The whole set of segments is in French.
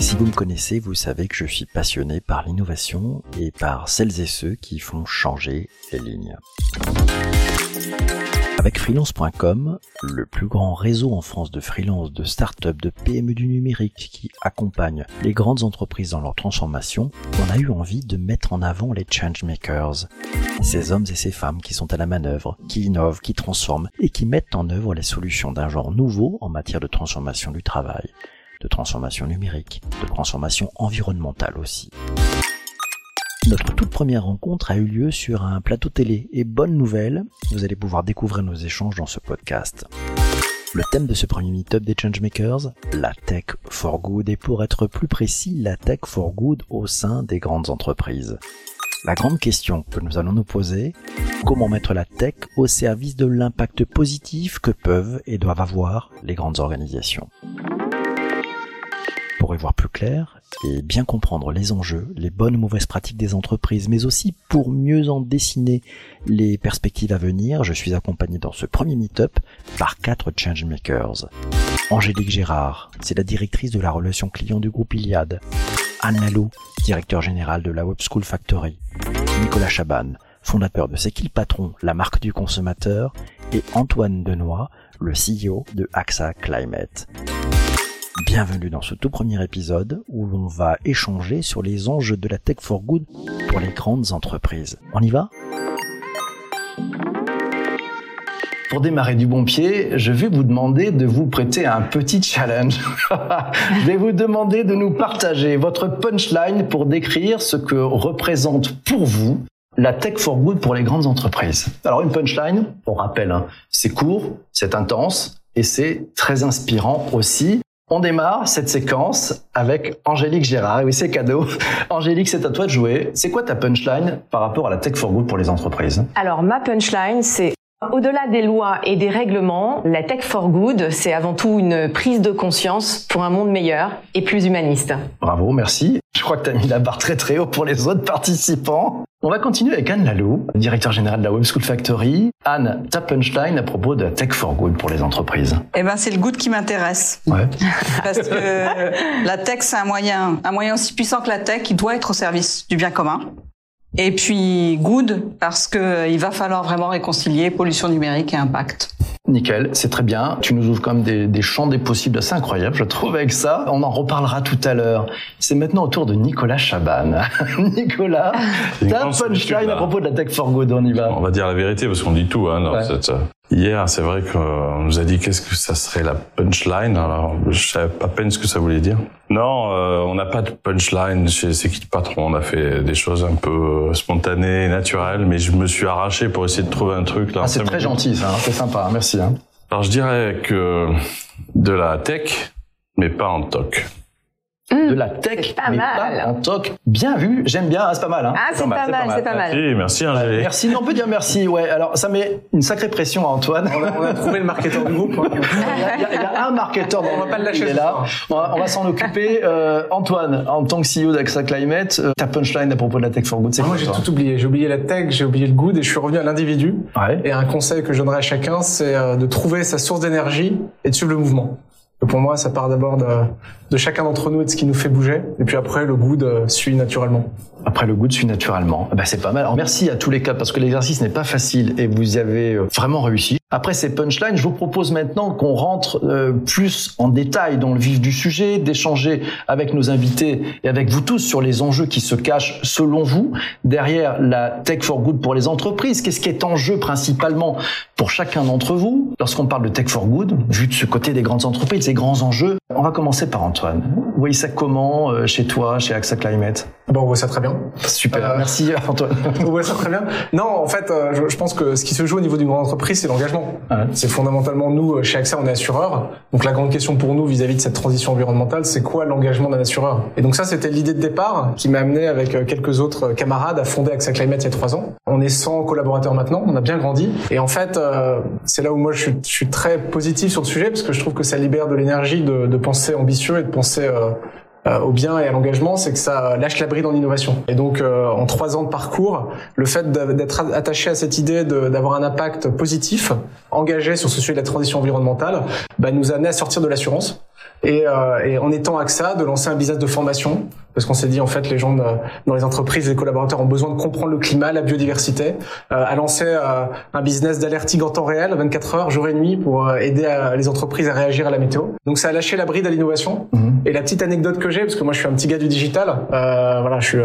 Si vous me connaissez, vous savez que je suis passionné par l'innovation et par celles et ceux qui font changer les lignes. Avec freelance.com, le plus grand réseau en France de freelance, de start-up, de PME du numérique qui accompagne les grandes entreprises dans leur transformation, on a eu envie de mettre en avant les changemakers. Ces hommes et ces femmes qui sont à la manœuvre, qui innovent, qui transforment et qui mettent en œuvre les solutions d'un genre nouveau en matière de transformation du travail, de transformation numérique, de transformation environnementale aussi. Notre toute première rencontre a eu lieu sur un plateau télé et bonne nouvelle, vous allez pouvoir découvrir nos échanges dans ce podcast. Le thème de ce premier meet-up des Changemakers, la tech for good et pour être plus précis, la tech for good au sein des grandes entreprises. La grande question que nous allons nous poser, comment mettre la tech au service de l'impact positif que peuvent et doivent avoir les grandes organisations? Pour y voir plus clair et bien comprendre les enjeux, les bonnes ou mauvaises pratiques des entreprises, mais aussi pour mieux en dessiner les perspectives à venir, je suis accompagné dans ce premier meet-up par quatre changemakers. Angélique Gérard, c'est la directrice de la relation client du groupe Iliad. Anne Lalou, directeur général de la Web School Factory. Nicolas Chaban, fondateur de C'est qui patron, la marque du consommateur. Et Antoine Denoy, le CEO de AXA Climate. Bienvenue dans ce tout premier épisode où l'on va échanger sur les enjeux de la tech for good pour les grandes entreprises. On y va? Pour démarrer du bon pied, je vais vous demander de vous prêter un petit challenge. je vais vous demander de nous partager votre punchline pour décrire ce que représente pour vous la tech for good pour les grandes entreprises. Alors une punchline, on rappelle, hein, c'est court, c'est intense et c'est très inspirant aussi. On démarre cette séquence avec Angélique Gérard. Oui, c'est cadeau. Angélique, c'est à toi de jouer. C'est quoi ta punchline par rapport à la tech for good pour les entreprises? Alors, ma punchline, c'est au-delà des lois et des règlements, la tech for good, c'est avant tout une prise de conscience pour un monde meilleur et plus humaniste. Bravo, merci. Je crois que tu as mis la barre très très haut pour les autres participants. On va continuer avec Anne Lalou, directeur général de la Web School Factory. Anne, ta punchline à propos de Tech for Good pour les entreprises. Eh ben, c'est le good qui m'intéresse. Ouais. Parce que la tech, c'est un moyen, un moyen aussi puissant que la tech qui doit être au service du bien commun. Et puis good parce que il va falloir vraiment réconcilier pollution numérique et impact. Nickel, c'est très bien. Tu nous ouvres quand même des, des, champs des possibles assez incroyables, je trouve, avec ça. On en reparlera tout à l'heure. C'est maintenant au tour de Nicolas Chaban. Nicolas, ta punchline à propos de la Tech for Good, on y va. On va dire la vérité parce qu'on dit tout. Hein, dans Ouais. euh, Hier, c'est vrai qu'on nous a dit qu'est-ce que ça serait la punchline. Alors, je savais à peine ce que ça voulait dire. Non, euh, on n'a pas de punchline chez C'est qui le patron. On a fait des choses un peu euh, spontanées, naturelles, mais je me suis arraché pour essayer de trouver un truc là. Ah, c'est très minutes. gentil, ça. hein. C'est sympa. Merci. Hein. Alors, je dirais que de la tech, mais pas en toc. De la tech, C'est pas mais mal. pas en toc. Bien vu. J'aime bien. hein, c'est pas mal. Hein. Ah, c'est pas, mal, c'est pas mal. Merci, merci Angélique. Merci. Non, on peut dire merci. Ouais. Alors, ça met une sacrée pression à Antoine. On a, on a trouvé le marketeur du groupe. hein. Il y, a, il y un marketeur On va pas le lâcher il est là. On va, s'en occuper. Euh, Antoine, en tant que CEO d'AXA Climate, euh, ta punchline à propos de la Tech for Good, c'est Ah, quoi moi, j'ai tout oublié. J'ai oublié la tech, j'ai oublié le good et je suis revenu à l'individu. Ouais. Et un conseil que je donnerais à chacun, c'est euh, de trouver sa source d'énergie et de suivre le mouvement. Et pour moi, ça part d'abord de, de chacun d'entre nous et de ce qui nous fait bouger. Et puis après, le good euh, suit naturellement. Après le goût suit naturellement. Ben, c'est pas mal. Merci à tous les quatre parce que l'exercice n'est pas facile et vous y avez euh, vraiment réussi. Après ces punchlines, je vous propose maintenant qu'on rentre euh, plus en détail dans le vif du sujet, d'échanger avec nos invités et avec vous tous sur les enjeux qui se cachent selon vous derrière la tech for good pour les entreprises. Qu'est-ce qui est en jeu principalement pour chacun d'entre vous? Lorsqu'on parle de tech for good, vu de ce côté des grandes entreprises, ces grands enjeux On va commencer par Antoine. Vous ça comment euh, chez toi, chez AXA Climate? Bon, on voit ça très bien. Super, Euh, merci Antoine. On voit ça très bien. Non, en fait, euh, je, je pense que ce qui se joue au niveau d'une grande entreprise, c'est l'engagement. Ouais. C'est fondamentalement nous, euh, chez AXA, on est assureur. Donc la grande question pour nous vis-à-vis de cette transition environnementale, c'est quoi l'engagement d'un assureur? Et donc ça, c'était l'idée de départ qui m'a amené avec quelques autres camarades à fonder AXA Climate il y a trois ans. On est 100 collaborateurs maintenant, on a bien grandi. Et en fait, euh, c'est là où moi je suis, je suis très positif sur le sujet parce que je trouve que ça libère de l'énergie de, de penser ambitieux et de penser euh, au bien et à l'engagement, c'est que ça lâche la bride en innovation. Et donc, en trois ans de parcours, le fait d'être attaché à cette idée d'avoir un impact positif, engagé sur ce sujet de la transition environnementale, bah, nous a amené à sortir de l'assurance et, euh, et, en étant AXA, de lancer un business de formation, parce qu'on s'est dit en fait les gens dans les entreprises, les collaborateurs ont besoin de comprendre le climat, la biodiversité, euh, à lancer euh, un business d'alerting en temps réel, 24 heures, jour et nuit, pour euh, aider les entreprises à réagir à la météo. Donc ça a lâché la bride à l'innovation. Mhm. Et la petite anecdote que j'ai, parce que moi je suis un petit gars du digital, euh, voilà, je, suis,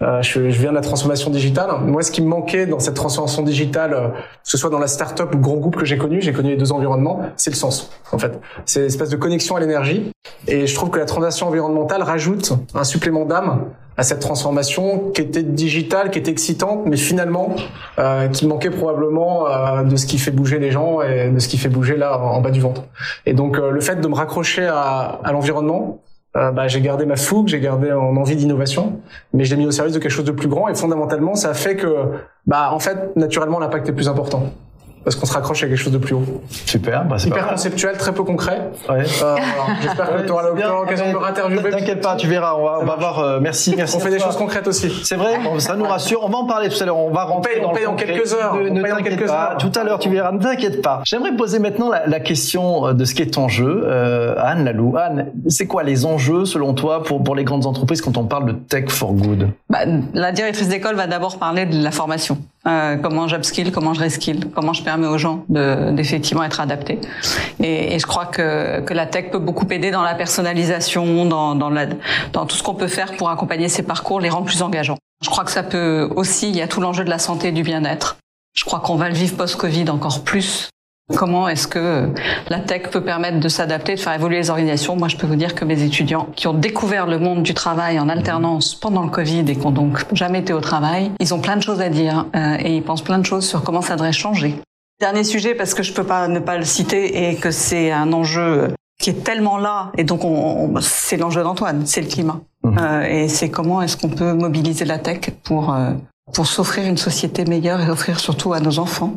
je, je, viens de la transformation digitale. Moi, ce qui me manquait dans cette transformation digitale, que ce soit dans la start-up ou grand groupe que j'ai connu, j'ai connu les deux environnements, c'est le sens en fait. C'est une espèce de connexion à l'énergie et je trouve que la transition environnementale rajoute un supplément d'âme à cette transformation qui était digitale, qui était excitante, mais finalement euh, qui manquait probablement euh, de ce qui fait bouger les gens et de ce qui fait bouger là en bas du ventre. Et donc euh, le fait de me raccrocher à, à l'environnement, euh, bah, j'ai gardé ma fougue, j'ai gardé en envie d'innovation, mais je l'ai mis au service de quelque chose de plus grand. Et fondamentalement, ça a fait que, bah, en fait, naturellement, l'impact est plus important parce qu'on se raccroche à quelque chose de plus haut. Super, bah hyper conceptuel, très peu concret. Ouais. Euh, J'espère que tu auras l'occasion de me réinterviewer. T'inquiète pas, tu verras, on va, on va voir. Euh, merci, merci. On fait des choses concrètes aussi. C'est vrai, ça nous rassure. On va en parler tout à l'heure. On va rentrer on paye, dans, on paye quelques heures. Ne, ne t'inquiète pas. Tout à l'heure, tu verras. Ne t'inquiète pas. J'aimerais poser maintenant la, la, question euh, de ce qui est en jeu. Euh, Anne Lalou, Anne, c'est quoi les enjeux selon toi pour pour les grandes entreprises quand on parle de tech for good? Bah, La directrice d'école va d'abord parler de la formation. Euh, comment j'upskill, comment je reskill, comment je permets aux gens de d'effectivement être adaptés. Et, et, je crois que, que la tech peut beaucoup aider dans la personnalisation, dans, dans, dans tout ce qu'on peut faire pour accompagner ces parcours, les rendre plus engageants. Je crois que ça peut aussi, il y a tout l'enjeu de la santé et du bien-être. Je crois qu'on va le vivre post-Covid encore plus Comment est-ce que la tech peut permettre de s'adapter, de faire évoluer les organisations? Moi, je peux vous dire que mes étudiants qui ont découvert le monde du travail en alternance pendant le Covid et qui ont donc jamais été au travail, ils ont plein de choses à dire euh, et ils pensent plein de choses sur comment ça devrait changer. Dernier sujet, parce que je peux pas ne pas le citer et que c'est un enjeu qui est tellement là, et donc on, c'est l'enjeu d'Antoine, c'est le climat. Mmh. Euh, et c'est comment est-ce qu'on peut mobiliser la tech pour euh, pour s'offrir une société meilleure et offrir surtout à nos enfants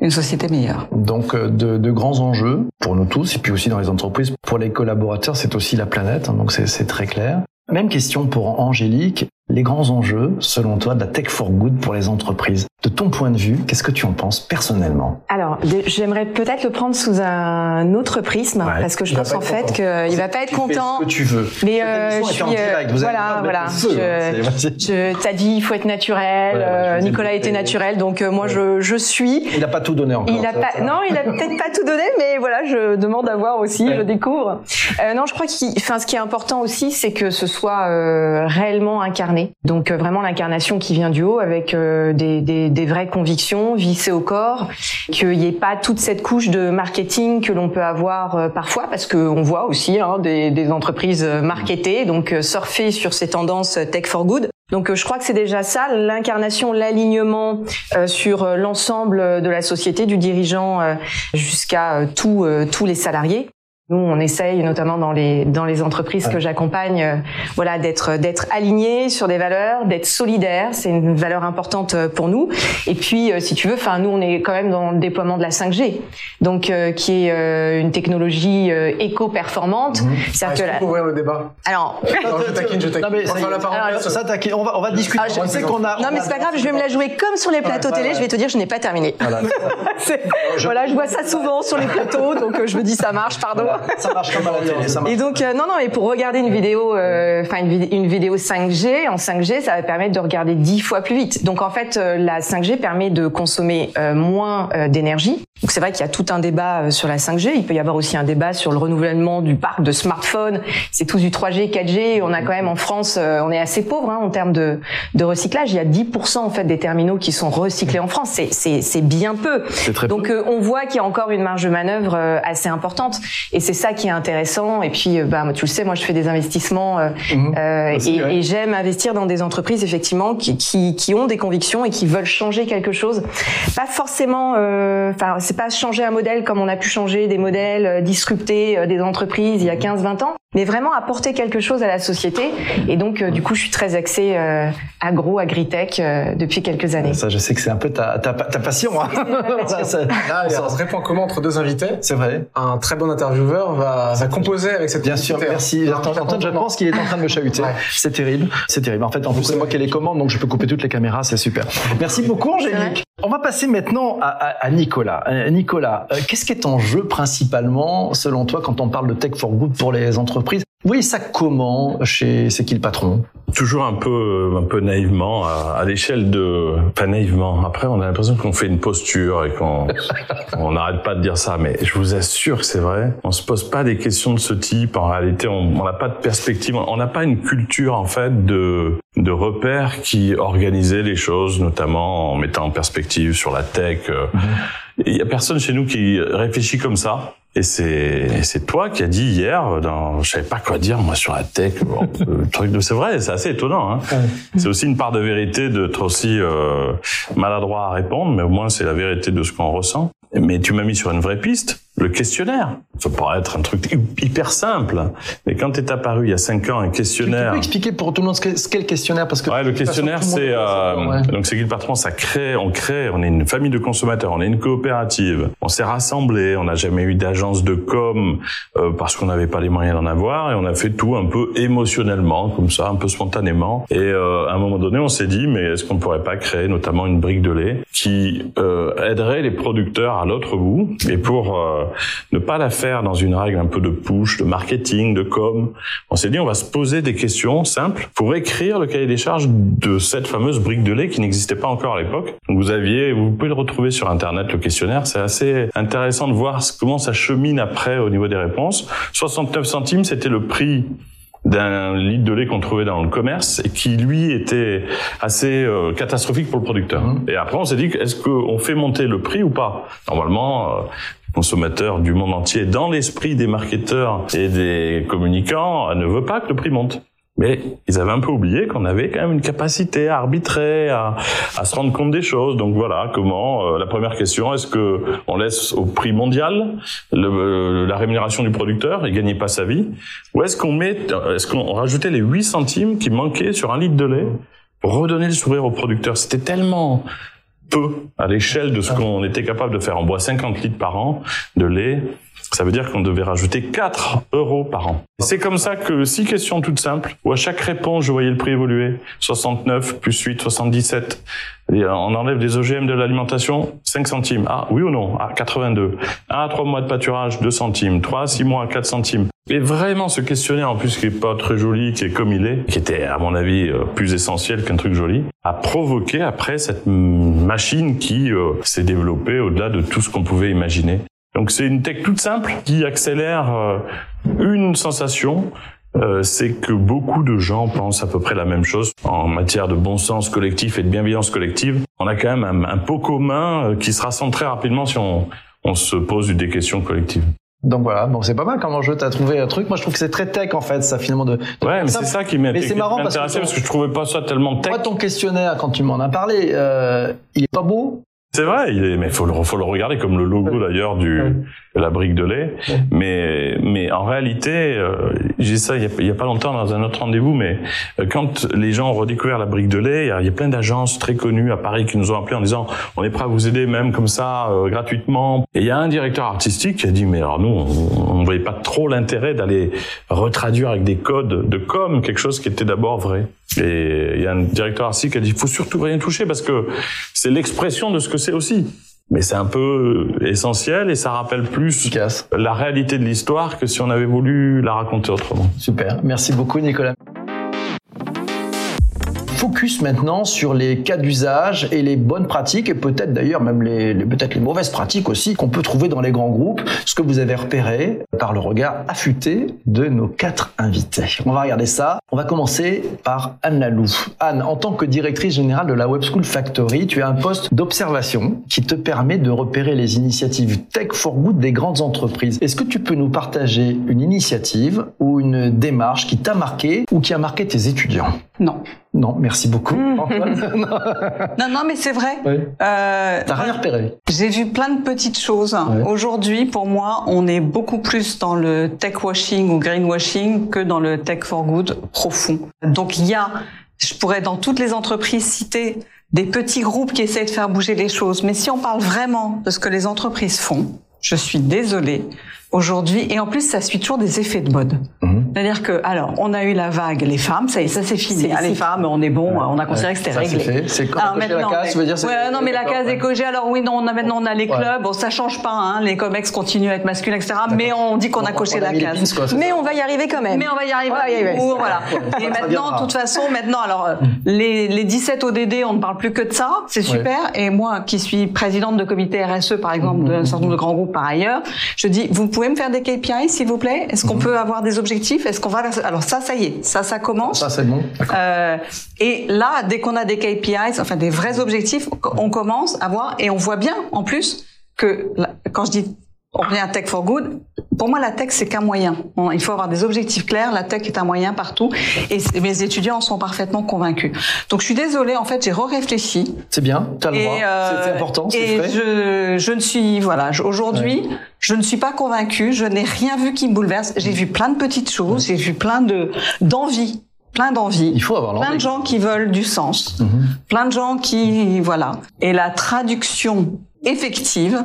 une société meilleure. Donc euh, de, de, grands enjeux pour nous tous et puis aussi dans les entreprises. Pour les collaborateurs, c'est aussi la planète, hein, donc c'est très clair. Même question pour Angélique. Les grands enjeux, selon toi, de la tech for good pour les entreprises. De ton point de vue, qu'est-ce que tu en penses personnellement? Alors, j'aimerais peut-être le prendre sous un autre prisme, parce que je pense en fait qu'il va pas être content. Ce que tu veux. Mais euh, je suis, euh, voilà, voilà. Je, je t'as dit, il faut être naturel. Euh, Nicolas était naturel, donc euh, moi je, je suis. Il n'a pas tout donné encore. Il a pas, non, il a peut-être pas tout donné, mais voilà, je demande à voir aussi, je découvre. non, je crois qu'il, enfin, ce qui est important aussi, c'est que ce soit réellement incarné. Donc vraiment l'incarnation qui vient du haut avec des, des des vraies convictions vissées au corps, qu'il n'y ait pas toute cette couche de marketing que l'on peut avoir euh, parfois, parce qu'on voit aussi hein, des, des, entreprises marketées, donc euh, surfer sur ces tendances tech for good. Donc je crois que c'est déjà ça, l'incarnation, l'alignement euh, sur l'ensemble de la société, du dirigeant jusqu'à tous tous les salariés. Nous, on essaye, notamment dans les dans les entreprises que j'accompagne, euh, voilà, d'être d'être aligné sur des valeurs, d'être solidaire. C'est une valeur importante euh, pour nous. Et puis, euh, si tu veux, enfin, nous, on est quand même dans le déploiement de la 5G, donc qui est une technologie éco-performante. Mmh. Ah, que la... ouvrir le débat? Alors, non, je taquine, je taquine. Non, mais ça, alors, ça taquine. On va on va discuter. Ah, je sais qu'on a. Non, mais c'est pas grave. Je vais me la jouer comme sur les plateaux télé. Je vais te dire, je n'ai pas terminé. Voilà, voilà, je vois ça souvent sur les plateaux, donc je me dis ça marche. Pardon ça marche comme à la télé. Ça marche. Et donc, euh, non, non, et pour regarder une vidéo, euh, enfin une, une, vidéo 5G, en 5G, ça va permettre de regarder 10 fois plus vite. Donc, en fait, euh, la 5G permet de consommer moins d'énergie. Donc, c'est vrai qu'il y a tout un débat sur la 5G. Il peut y avoir aussi un débat sur le renouvellement du parc de smartphones. C'est tous du 3G, 4G. On a quand même en France, on est assez pauvre hein, en termes de, de recyclage. Il y a 10% en fait des terminaux qui sont recyclés en France. C'est bien peu. Très Donc, peu. on voit qu'il y a encore une marge de manœuvre assez importante. Et c'est ça qui est intéressant. Et puis, euh, bah, tu le sais, moi, je fais des investissements euh, mhm. euh, et, et j'aime investir dans des entreprises effectivement qui, qui, qui, ont des convictions et qui veulent changer quelque chose. Pas forcément, enfin, c'est pas changer un modèle comme on a pu changer des modèles, disrupter des entreprises il y a 15-20 ans, mais vraiment apporter quelque chose à la société. Et donc, euh, du coup, je suis très axée euh, agro, agritech euh, depuis quelques années. Ça, je sais que c'est un peu ta, ta, ta passion. Hein. Ça, ça, Là, il y a un vrai point commun entre deux invités? c'est vrai. Un très bon intervieweur va, va composer avec cette Bien sûr, merci. Antoine, Antoine, je pense qu'il est en train de me chahuter. Ouais. C'est terrible, c'est terrible. En fait, en plus, c'est moi qui ai les commandes, donc je peux couper toutes les caméras, c'est super. Merci beaucoup, Angélique. On va passer maintenant à, à- à Nicolas. Euh, Nicolas, euh, qu'est-ce qui est en jeu principalement, selon toi, quand on parle de tech for good pour les entreprises? Oui, ça comment chez C'est qui le patron Toujours un peu, un peu naïvement, à, à l'échelle de, pas naïvement. Après, on a l'impression qu'on fait une posture et qu'on, on n'arrête pas de dire ça. Mais je vous assure que c'est vrai. On se pose pas des questions de ce type. En réalité, on n'a pas de perspective. On n'a pas une culture en fait de, de repères qui organisait les choses, notamment en mettant en perspective sur la tech. euh. Il y a personne chez nous qui réfléchit comme ça. Et c'est c'est toi qui as dit hier, dans, je savais pas quoi dire moi sur la tech. Le truc de c'est vrai, c'est assez étonnant. Hein. C'est aussi une part de vérité d'être aussi euh, maladroit à répondre, mais au moins c'est la vérité de ce qu'on ressent. Mais tu m'as mis sur une vraie piste, le questionnaire. Ça pourrait être un truc hyper simple, mais quand est apparu il y a cinq ans un Tu, tu questionnaire. peux expliquer pour tout le monde ce qu'est le questionnaire parce que Ouais, le questionnaire, c'est ne euh, ouais. donc c'est qui le patron Ça crée, on crée, on est une famille de consommateurs, on est une coopérative, on s'est rassemblés, on n'a jamais eu d'agence de com euh, parce qu'on n'avait pas les moyens d'en avoir et on a fait tout un peu émotionnellement, comme ça, un peu spontanément. Et euh, à un moment donné, on s'est dit, mais est-ce qu'on pourrait pas créer notamment une brique de lait qui euh, aiderait les producteurs à l'autre bout et pour euh, ne pas la faire dans une règle un peu de push, de marketing, de com, on s'est dit on va se poser des questions simples pour écrire le cahier des charges de cette fameuse brique de lait qui n'existait pas encore à l'époque. Vous aviez, vous pouvez le retrouver sur internet le questionnaire, c'est assez intéressant de voir comment ça chemine après au niveau des réponses. 69 centimes, c'était le prix d'un litre de lait qu'on trouvait dans le commerce et qui lui était assez euh, catastrophique pour le producteur. Et après on s'est dit est-ce qu'on fait monter le prix ou pas? Normalement euh, consommateurs du monde entier dans l'esprit des marketeurs et des communicants ne veut pas que le prix monte. Mais ils avaient un peu oublié qu'on avait quand même une capacité à arbitrer, à, à se rendre compte des choses. Donc voilà, comment euh, la première question est-ce que on laisse au prix mondial le- euh, la rémunération du producteur, il gagnait pas sa vie, ou est-ce qu'on met, est-ce qu'on rajoutait les 8 centimes qui manquaient sur un litre de lait pour redonner le sourire au producteur? C'était tellement peu à l'échelle de ce qu'on était capable de faire. On boit 50 litres par an de lait. Ça veut dire qu'on devait rajouter 4 euros par an. C'est comme ça que six questions toutes simples, où à chaque réponse, je voyais le prix évoluer. 69 plus 8, 77. Et euh, on enlève les OGM de l'alimentation, 5 centimes. Ah, oui ou non? Ah, 82. 1 à 3 mois de pâturage, 2 centimes. 3 à 6 mois, 4 centimes. Et vraiment, ce questionnaire, en plus, qui est pas très joli, qui est comme il est, qui était, à mon avis, euh, plus essentiel qu'un truc joli, a provoqué après cette machine qui euh, s'est développée au-delà de tout ce qu'on pouvait imaginer. Donc c'est une tech toute simple qui accélère euh, une sensation. euh, c'est que beaucoup de gens pensent à peu près la même chose en matière de bon sens collectif et de bienveillance collective. On a quand même un, un pot commun qui se rassemble très rapidement si on se pose des questions collectives. Donc voilà, bon c'est pas mal comme enjeu, t'as trouvé un truc. Moi je trouve que c'est très tech en fait, ça finalement de. de Ouais, mais c'est ça qui m'a Mais c'est qui marrant parce que parce que je trouvais pas ça tellement tech. Moi ton questionnaire quand tu m'en as parlé, euh, il est pas beau. C'est vrai, il est, mais faut le, faut le regarder comme le logo d'ailleurs du de la brique de lait. Mais mais en réalité, euh, j'ai ça il y, a, il y a pas longtemps dans un autre rendez-vous, mais euh, quand les gens ont redécouvert la brique de lait, il y a, il y a plein d'agences très connues à Paris qui nous ont appelés en disant on est prêt à vous aider même comme ça euh, gratuitement. Et il y a un directeur artistique qui a dit mais alors nous on, on voyait pas trop l'intérêt d'aller retraduire avec des codes de com quelque chose qui était d'abord vrai. Et il y a un directeur artistique qui a dit il faut surtout rien toucher parce que c'est l'expression de ce que c'est aussi. Mais c'est un peu essentiel et ça rappelle plus la réalité de l'histoire que si on avait voulu la raconter autrement. Super. Merci beaucoup Nicolas. Focus maintenant sur les cas d'usage et les bonnes pratiques et peut-être d'ailleurs même les, peut-être les mauvaises pratiques aussi qu'on peut trouver dans les grands groupes, ce que vous avez repéré par le regard affûté de nos quatre invités. On va regarder ça. On va commencer par Anne Lalou. Anne, en tant que directrice générale de la Web School Factory, tu as un poste d'observation qui te permet de repérer les initiatives Tech for Good des grandes entreprises. Est-ce que tu peux nous partager une initiative ou une démarche qui t'a marqué ou qui a marqué tes étudiants? Non. Non, merci beaucoup. Mmh. Non, non, mais c'est vrai. Oui. Euh, T'as rien repéré J'ai vu plein de petites choses. Aujourd'hui, pour moi, on est beaucoup plus dans le tech washing ou greenwashing que dans le tech for good profond. Donc il y a, je pourrais dans toutes les entreprises citer des petits groupes qui essaient de faire bouger les choses. Mais si on parle vraiment de ce que les entreprises font, je suis désolée. Aujourd'hui, et en plus, ça suit toujours des effets de mode. Mhm. C'est-à-dire que, alors, on a eu la vague, les femmes, ça y est, ça c'est fini. Ah, les femmes, on est bon, on a considéré que c'était réglé. C'est comme Alors cocher la maintenant, case, mais- tu veux dire, c'est- ouais, non, mais la case ouais. est cochée. Alors oui, non, on a maintenant on a les Ouais. clubs. Bon, ça change pas, hein. Les comex continuent à être masculins, etc. Mais on dit qu'on a coché la case. Mais on va y arriver quand même. Mais on va y arriver. Voilà. Et maintenant, de toute façon, maintenant, alors euh, les, les 17 ODD, on ne parle plus que de ça. C'est super. Et moi, qui suis présidente de comité RSE, par exemple, d'un certain nombre de grands groupes par ailleurs, je dis, vous pouvez me faire des KPI, s'il vous plaît? Est-ce qu'on peut avoir des objectifs? Est-ce qu'on va vers... Alors ça, ça y est, ça, ça commence. Ça, c'est bon. Euh, et là, dès qu'on a des KPIs, enfin des vrais objectifs, on commence à voir et on voit bien en plus que quand je dis on revient à Tech for Good, pour moi la tech c'est qu'un moyen. Il faut avoir des objectifs clairs. La tech est un moyen partout. Et mes étudiants en sont parfaitement convaincus. Donc je suis désolée, en fait j'ai réfléchi C'est bien, t'as le droit. euh, C'est important, et je, je ne suis voilà. Aujourd'hui je ne suis pas convaincue. Je n'ai rien vu qui me bouleverse. J'ai vu plein de petites choses. J'ai vu plein de d'envie plein d'envie Il faut avoir plein de l'envie. gens qui veulent du sens. Mhm. plein de gens qui voilà. Et la traduction effective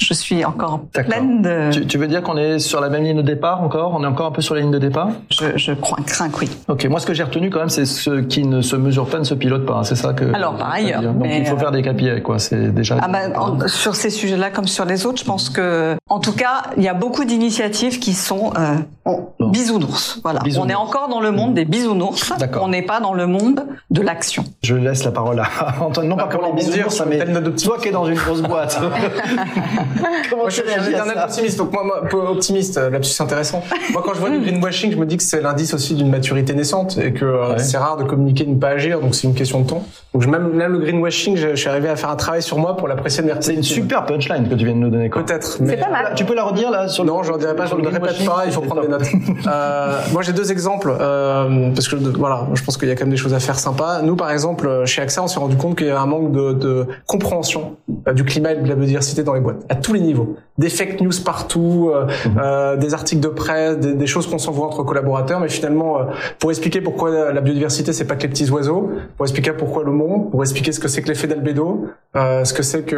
je suis encore pleine de Tu, tu veux dire qu'on est sur la même ligne de départ encore? On est encore un peu sur la ligne de départ? Je, je crois crains que oui Ok, moi ce que j'ai retenu quand même, c'est ce qui ne se mesure pas ne se pilote pas. hein. C'est ça que. Alors, par ailleurs, Donc mais, il faut euh, faire des KPI, quoi. C'est déjà. Ah bah, en- sur ces sujets-là comme sur les autres, je pense que, en tout cas, il y a beaucoup d'initiatives qui sont euh, Bon. bisounours. Voilà, Bisounours. on est encore dans le monde des bisounours. D'accord. On n'est pas dans le monde de l'action. Je laisse la parole à Antoine. Non Bah, pas pour comment les bisounours, mais toi qui es dans une grosse boîte. Comment Moi, tu je suis un optimiste, donc moi, moi, optimiste, euh, là-dessus c'est intéressant. Moi, quand je vois du greenwashing, je me dis que c'est l'indice aussi d'une maturité naissante et que euh, Ouais. c'est rare de communiquer, de ne pas agir, donc c'est une question de temps. Donc je- même, même le greenwashing, je, je suis arrivé à faire un travail sur moi pour l'apprécier de C'est une super punchline que tu viens de nous donner. Quoi. Peut-être. mais- pas mal. Tu peux la redire là sur le- Non, je ne dirais pas, je ne le répète pas, il faut prendre des notes. Euh, moi, j'ai deux exemples, euh, parce que voilà, je pense qu'il y a quand même des choses à faire sympas. Nous, par exemple, chez AXA, on s'est rendu compte qu'il y avait un manque de, de compréhension du climat et de la biodiversité dans les boîtes, à tous les niveaux. Des fake news partout, euh, euh, des articles de presse, des, des choses qu'on s'envoie entre collaborateurs, mais finalement, euh, pour expliquer pourquoi la, la biodiversité, c'est pas que les petits oiseaux, pour expliquer pourquoi le monde, pour expliquer ce que c'est que l'effet d'albédo, euh, ce que c'est que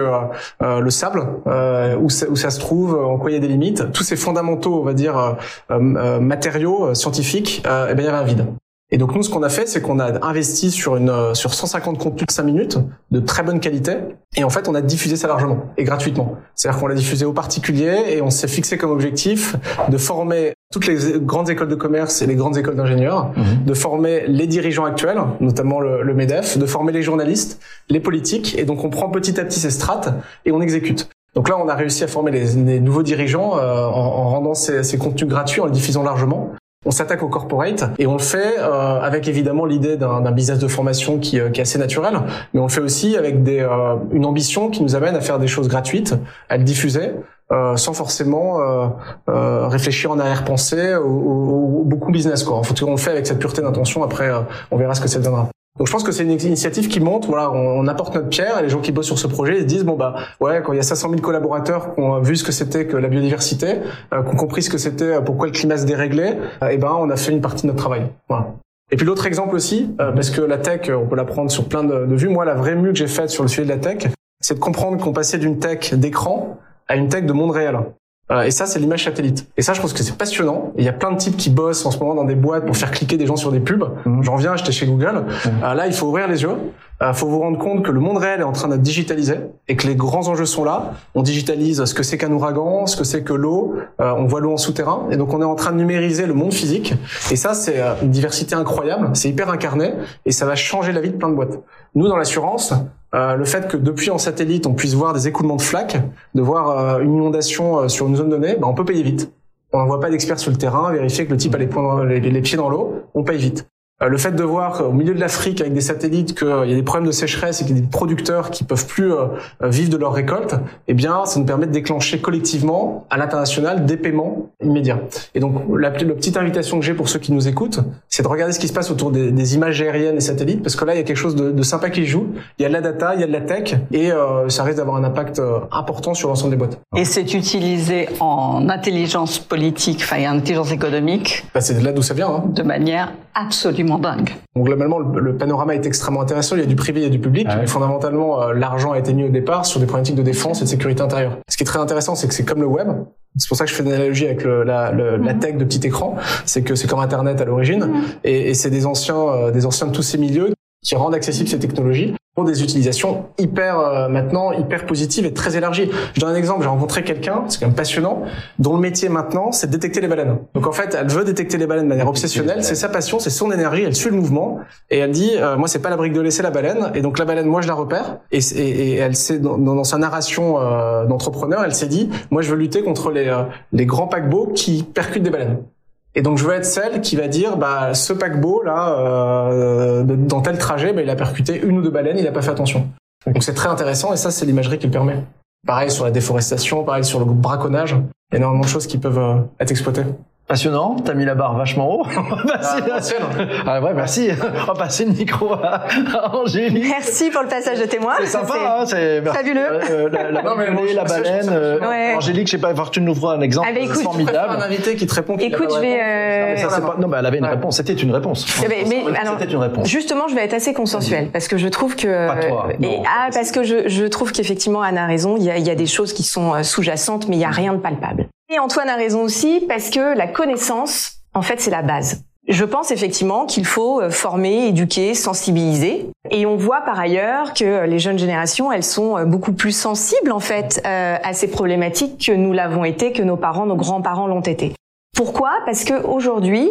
euh, le sable, euh, où, ça, où ça se trouve, en quoi il y a des limites, tous ces fondamentaux, on va dire, euh, euh, matériaux euh, scientifiques, euh, eh ben, il y avait un vide. Et donc nous, ce qu'on a fait, c'est qu'on a investi sur une euh, sur 150 contenus de 5 minutes de très bonne qualité, et en fait, on a diffusé ça largement et gratuitement. C'est-à-dire qu'on l'a diffusé aux particuliers et on s'est fixé comme objectif de former toutes les grandes écoles de commerce et les grandes écoles d'ingénieurs, Mhm. de former les dirigeants actuels, notamment le, le Medef, de former les journalistes, les politiques, et donc on prend petit à petit ces strates et on exécute. Donc là, on a réussi à former les, les nouveaux dirigeants euh, en, en rendant ces, ces contenus gratuits, en les diffusant largement. On s'attaque au corporate et on le fait euh, avec évidemment l'idée d'un business de formation qui, euh, qui est assez naturel, mais on le fait aussi avec des, euh, une ambition qui nous amène à faire des choses gratuites, à le diffuser, euh, sans forcément euh, euh, réfléchir en arrière-pensée au, au- au beaucoup business. Quoi. En fait, on le fait avec cette pureté d'intention. Après, on verra ce que ça donnera. Donc je pense que c'est une initiative qui monte. Voilà, on, apporte notre pierre et les gens qui bossent sur ce projet ils se disent bon bah ouais quand il y a 500 000 collaborateurs qui ont vu ce que c'était que la biodiversité, euh, qui ont compris ce que c'était, euh, pourquoi le climat se déréglait, euh, et ben on a fait une partie de notre travail. Voilà. Et puis l'autre exemple aussi, euh, parce que la tech, euh, on peut la prendre sur plein de, de vues. Moi, la vraie mue que j'ai faite sur le sujet de la tech, c'est de comprendre qu'on passait d'une tech d'écran à une tech de monde réel. Euh, et ça, c'est l'image satellite. Et ça, je pense que c'est passionnant. Il y a plein de types qui bossent en ce moment dans des boîtes pour faire cliquer des gens sur des pubs. Mhm. J'en viens, j'étais chez Google. Mhm. Euh, là, il faut ouvrir les yeux. Il faut vous rendre compte que le monde réel est en train d'être digitalisé et que les grands enjeux sont là. On digitalise ce que c'est qu'un ouragan, ce que c'est que l'eau. Euh, on voit l'eau en souterrain. Et donc, on est en train de numériser le monde physique. Et ça, c'est euh, une diversité incroyable. C'est hyper incarné et ça va changer la vie de plein de boîtes. Nous, dans l'assurance, euh, le fait que depuis en satellite, on puisse voir des écoulements de flaques, de voir euh, une inondation euh, sur une zone donnée, bah, on peut payer vite. On n'envoie pas d'experts sur le terrain, vérifier que le type a les, les pieds dans l'eau, on paye vite. Euh, le fait de voir au milieu de l'Afrique avec des satellites qu'il y a des problèmes de sécheresse et qu'il y a des producteurs qui peuvent plus euh, vivre de leur récolte, eh bien, ça nous permet de déclencher collectivement à l'international des paiements immédiats. Et donc, la, la petite invitation que j'ai pour ceux qui nous écoutent, c'est de regarder ce qui se passe autour des, des, images aériennes et satellites, parce que là, il y a quelque chose de, de, sympa qui joue. Il y a de la data, il y a de la tech, et euh, ça risque d'avoir un impact euh, important sur l'ensemble des boîtes. Et c'est utilisé en intelligence politique, enfin, en intelligence économique. Bah, c'est de là d'où ça vient. Hein. De manière absolument dingue. Donc globalement, le, le, panorama est extrêmement intéressant. Il y a du privé, il y a du public. Ah ouais. Mais fondamentalement, euh, l'argent a été mis au départ sur des problématiques de défense et de sécurité intérieure. Ce qui est très intéressant, c'est que c'est comme le web. C'est pour ça que je fais une analogie avec le, la, le, mmh. la, tech de petit écran. C'est que c'est comme Internet à l'origine, mmh. et, et c'est des anciens, euh, des anciens de tous ces milieux qui rendent accessibles ces technologies pour des utilisations hyper euh, maintenant hyper positives et très élargies. Je donne un exemple, j'ai rencontré quelqu'un, c'est quand même passionnant, dont le métier maintenant c'est de détecter les baleines. Donc en fait, elle veut détecter les baleines de manière obsessionnelle, c'est sa passion, c'est son énergie, elle suit le mouvement et elle dit euh, moi c'est pas la brique de laisser la baleine et donc la baleine moi je la repère et, elle s'est dans, dans, sa narration euh, d'entrepreneur, elle s'est dit moi je veux lutter contre les euh, les grands paquebots qui percutent des baleines. Et donc je veux être celle qui va dire bah ce paquebot là euh, dans tel trajet bah, il a percuté une ou deux baleines, il n'a pas fait attention. Donc c'est très intéressant et ça c'est l'imagerie qui le permet. Pareil sur la déforestation, pareil sur le braconnage, énormément de choses qui peuvent euh, être exploitées. Passionnant, t'as mis la barre vachement haut. merci. Ah, ouais, merci. On va passer le micro à Angélique. Merci pour le passage de témoin. C'est sympa, hein, c'est fabuleux. Euh, la, la, non, mais moi, la baleine. Euh, ouais. Angélique, je sais pas, tu nous ouvres un exemple ah, bah, écoute, formidable. Un invité qui te répond. Écoute, je vais. Euh... Non, mais, ça, pas... non, mais elle avait une ouais. réponse. C'était une réponse. Mais, mais alors, c'était une réponse. Justement, je vais être assez consensuelle parce que je trouve que. Pas toi. Et, ah, parce que je, je trouve qu'effectivement, Anne a raison. Il y a, il y a des choses qui sont sous-jacentes, mais il y a rien de palpable. Et Antoine a raison aussi parce que la connaissance en fait, c'est la base. Je pense effectivement qu'il faut former, éduquer, sensibiliser. Et on voit par ailleurs que les jeunes générations, elles sont beaucoup plus sensibles en fait euh, à ces problématiques que nous l'avons été, que nos parents, nos grands-parents l'ont été. Pourquoi? Parce que aujourd'hui,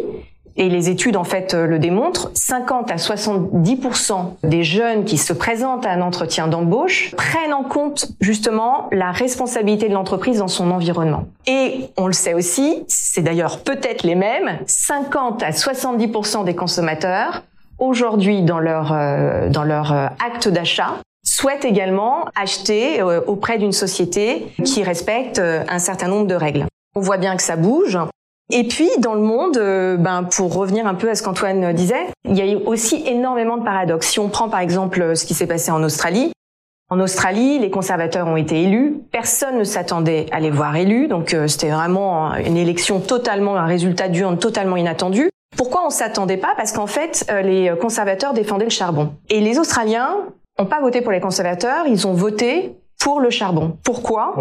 et les études en fait le démontrent, 50 à 70% des jeunes qui se présentent à un entretien d'embauche prennent en compte justement la responsabilité de l'entreprise dans son environnement. Et on le sait aussi, c'est d'ailleurs peut-être les mêmes, 50 à 70% des consommateurs aujourd'hui dans leur euh, dans leur acte d'achat souhaitent également acheter euh, auprès d'une société qui respecte euh, un certain nombre de règles. On voit bien que ça bouge. Et puis dans le monde, euh, ben pour revenir un peu à ce qu'Antoine disait, il y a eu aussi énormément de paradoxes. Si on prend par exemple ce qui s'est passé en Australie, en Australie, les conservateurs ont été élus. Personne ne s'attendait à les voir élus, donc euh, c'était vraiment une élection totalement, un résultat d'urne totalement inattendu. Pourquoi on s'attendait pas? Parce qu'en fait, euh, les conservateurs défendaient le charbon. Et les Australiens n'ont pas voté pour les conservateurs, ils ont voté pour le charbon. Pourquoi?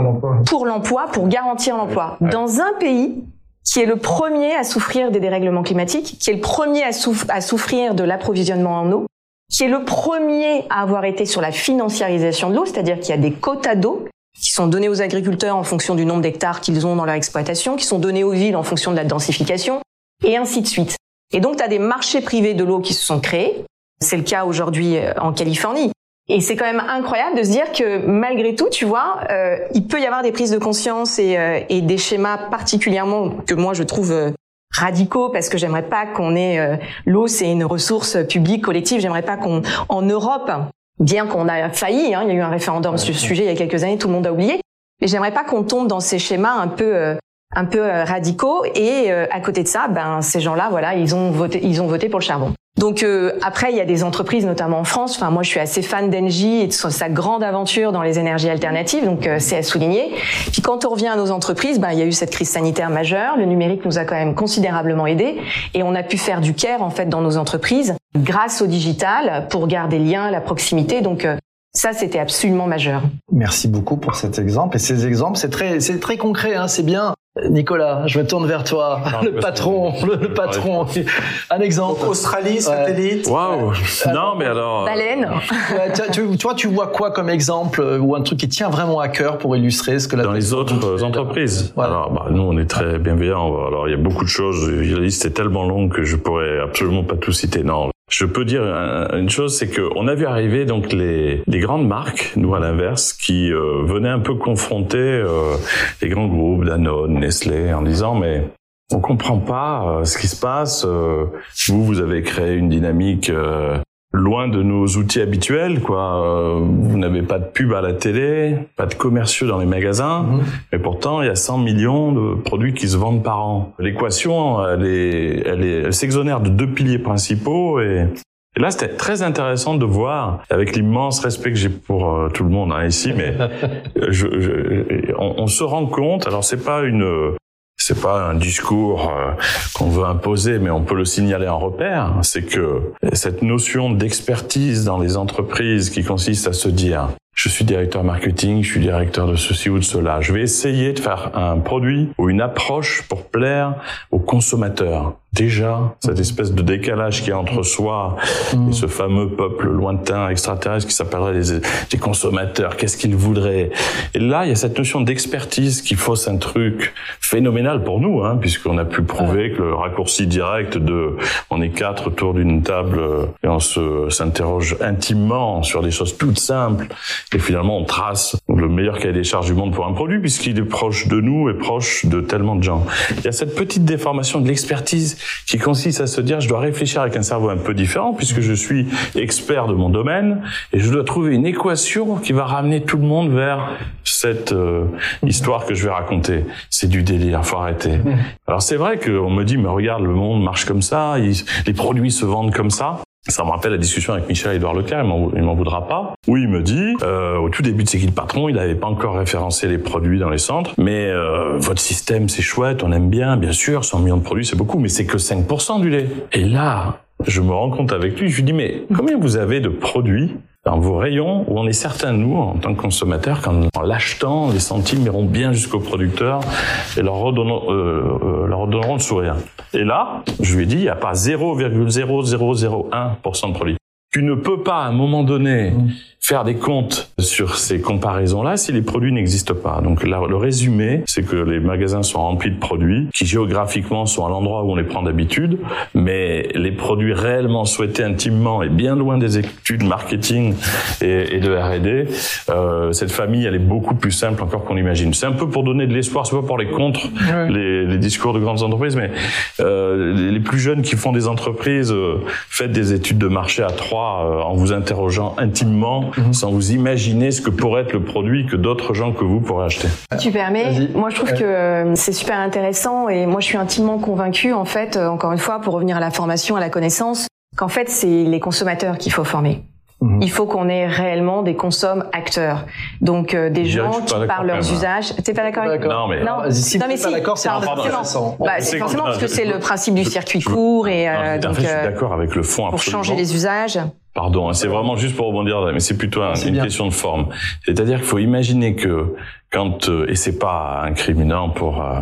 Pour l'emploi, pour, pour garantir l'emploi. Dans un pays qui est le premier à souffrir des dérèglements climatiques, qui est le premier à, souff à souffrir de l'approvisionnement en eau, qui est le premier à avoir été sur la financiarisation de l'eau, c'est-à-dire qu'il y a des quotas d'eau qui sont donnés aux agriculteurs en fonction du nombre d'hectares qu'ils ont dans leur exploitation, qui sont donnés aux villes en fonction de la densification, et ainsi de suite. Et donc, tu as des marchés privés de l'eau qui se sont créés. C'est le cas aujourd'hui en Californie. Et c'est quand même incroyable de se dire que malgré tout, tu vois, euh, il peut y avoir des prises de conscience et, euh, et, des schémas particulièrement que moi je trouve euh, radicaux parce que j'aimerais pas qu'on ait euh, l'eau, c'est une ressource publique collective. J'aimerais pas qu'on en Europe, bien qu'on a failli, hein, il y a eu un référendum sur ce sujet il y a quelques années, tout le monde a oublié. Mais j'aimerais pas qu'on tombe dans ces schémas un peu un peu radicaux et à côté de ça, ben ces gens-là, voilà, ils ont voté, ils ont voté pour le charbon. Donc euh, après, il y a des entreprises, notamment en France. Enfin, moi, je suis assez fan d'Engie et de sa grande aventure dans les énergies alternatives. Donc euh, c'est à souligner. Puis quand on revient à nos entreprises, ben, il y a eu cette crise sanitaire majeure. Le numérique nous a quand même considérablement aidé et on a pu faire du care en fait dans nos entreprises grâce au digital pour garder lien, la proximité. Donc euh, ça, c'était absolument majeur. Merci beaucoup pour cet exemple. Et ces exemples, c'est très, c'est très concret. Hein, c'est bien. Nicolas, je me tourne vers toi, non, le, patron, le, le, patron. Un exemple. Australie, satellite. Waouh. Wow. Non, mais alors. Baleine. Ouais, tu, toi, tu vois quoi comme exemple ou un truc qui tient vraiment à cœur pour illustrer ce que la dans les autres entreprises. Voilà. Alors, bah, nous, on est très bienveillants. Alors, il y a beaucoup de choses. La liste est tellement longue que je pourrais absolument pas tout citer. Non. Je peux dire une chose, c'est qu'on a vu arriver donc les, les grandes marques, nous à l'inverse, qui euh, venaient un peu confronter euh, les grands groupes, Danone, Nestlé, en disant mais on comprend pas ce qui se passe. vous, vous avez créé une dynamique loin de nos outils habituels, quoi. Vous n'avez pas de pub à la télé, pas de commerciaux dans les magasins, mhm. mais pourtant il y a 100 millions de produits qui se vendent par an. L'équation, elle est, elle est, elle s'exonère de deux piliers principaux et et là, c'était très intéressant de voir, avec l'immense respect que j'ai pour euh, tout le monde hein, ici, mais je, je, on, on, se rend compte. Alors, c'est pas une, c'est pas un discours euh, qu'on veut imposer, mais on peut le signaler en repère. C'est que cette notion d'expertise dans les entreprises qui consiste à se dire je suis directeur marketing, je suis directeur de ceci ou de cela. Je vais essayer de faire un produit ou une approche pour plaire aux consommateurs déjà cette espèce de décalage qui est entre soi et ce fameux peuple lointain extraterrestre qui s'appellerait les, consommateurs. Qu'est-ce qu'ils voudraient? Et là, il y a cette notion d'expertise qui fausse un truc phénoménal pour nous, hein, puisqu'on a pu prouver que le raccourci direct de on est quatre autour d'une table et on se s'interroge intimement sur des choses toutes simples et finalement on trace le meilleur cahier des charges du monde pour un produit puisqu'il est proche de nous et proche de tellement de gens. Il y a cette petite déformation de l'expertise qui consiste à se dire je dois réfléchir avec un cerveau un peu différent puisque je suis expert de mon domaine et je dois trouver une équation qui va ramener tout le monde vers cette euh, histoire que je vais raconter. C'est du délire, faut arrêter. Alors c'est vrai qu'on me dit mais regarde le monde marche comme ça, les produits se vendent comme ça. Ça me rappelle la discussion avec Michel-Édouard Leclerc, il m'en voudra pas. Oui, il me dit, euh, au tout début de C'est qui le patron, il n'avait pas encore référencé les produits dans les centres, mais euh, votre système c'est chouette, on aime bien, bien sûr, 100 millions de produits c'est beaucoup, mais c'est que 5% du lait. Et là, je me rends compte avec lui, je lui dis, mais combien vous avez de produits dans vos rayons où on est certain, nous, en tant que consommateurs, qu'en l'achetant, les centimes iront bien jusqu'au producteur et leur redonneront, euh, euh, leur redonneront le sourire. Et là, je lui ai dit, il n'y a pas 0,0001% de produits. Tu ne peux pas, à un moment donné, mmh faire des comptes sur ces comparaisons-là si les produits n'existent pas. Donc le résumé, c'est que les magasins sont remplis de produits qui géographiquement sont à l'endroit où on les prend d'habitude, mais les produits réellement souhaités intimement et bien loin des études marketing et, et de R&D, euh, cette famille elle est beaucoup plus simple encore qu'on imagine. C'est un peu pour donner de l'espoir, c'est pas pour les contre les, les, discours de grandes entreprises, mais euh, les plus jeunes qui font des entreprises, euh, faites des études de marché à trois euh, en vous interrogeant intimement Mhm. sans vous imaginer ce que pourrait être le produit que d'autres gens que vous pourraient acheter. Tu permets Moi, je trouve que euh, c'est super intéressant et moi, je suis intimement convaincue, en fait, euh, encore une fois, pour revenir à la formation, à la connaissance, qu'en fait, c'est les consommateurs qu'il faut former. Mhm. Il faut qu'on ait réellement des consommes acteurs. Donc euh, des gens qui parlent leurs hein. usages. T'es pas d'accord avec Non mais non, si non, mais pas d'accord, c'est forcément. Bah, c'est forcément parce que c'est le principe du circuit court et euh, donc. je suis d'accord avec le fond. Pour changer les usages. Pardon, hein, c'est vraiment juste pour rebondir, mais c'est plutôt une question de forme. C'est-à-dire qu'il faut imaginer que quand euh, et c'est pas incriminant pour euh,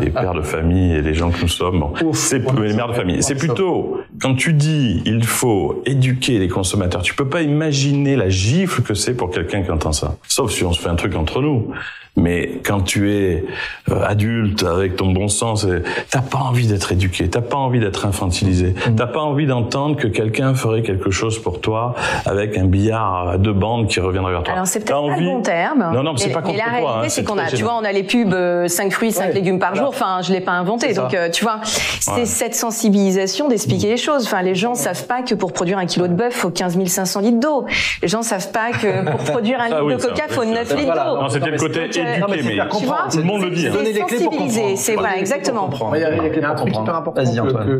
les pères de famille et les gens que nous sommes, c'est les mères de famille. C'est plutôt quand tu dis il faut éduquer les consommateurs, tu peux pas imaginer la gifle que c'est pour quelqu'un qui entend ça. Sauf si on se fait un truc entre nous. Mais quand tu es euh, adulte avec ton bon sens, t'as pas envie d'être éduqué, t'as pas envie d'être infantilisé, mm. t'as pas envie d'entendre que quelqu'un ferait quelque chose pour toi avec un billard à deux bandes qui reviendrait vers toi. Alors c'est peut-être pas le bon terme. Non non, c'est pas contre la réalité, hein, c'est qu'on a, tu vois, on a les pubs 5 euh, fruits, 5 légumes par jour. Enfin, je l'ai pas inventé, donc euh, tu vois, c'est cette sensibilisation d'expliquer mm. les choses. Enfin, les gens savent pas que pour produire un kilo de bœuf, faut 15 500 litres d'eau. Les gens savent pas que pour produire un litre de coca, faut 9 litres d'eau. Non, c'était le côté non, mais, tu vois, tout le monde le dit. Hein. Donner les clés pour comprendre. C'est vrai, exactement. Il y a un truc hyper important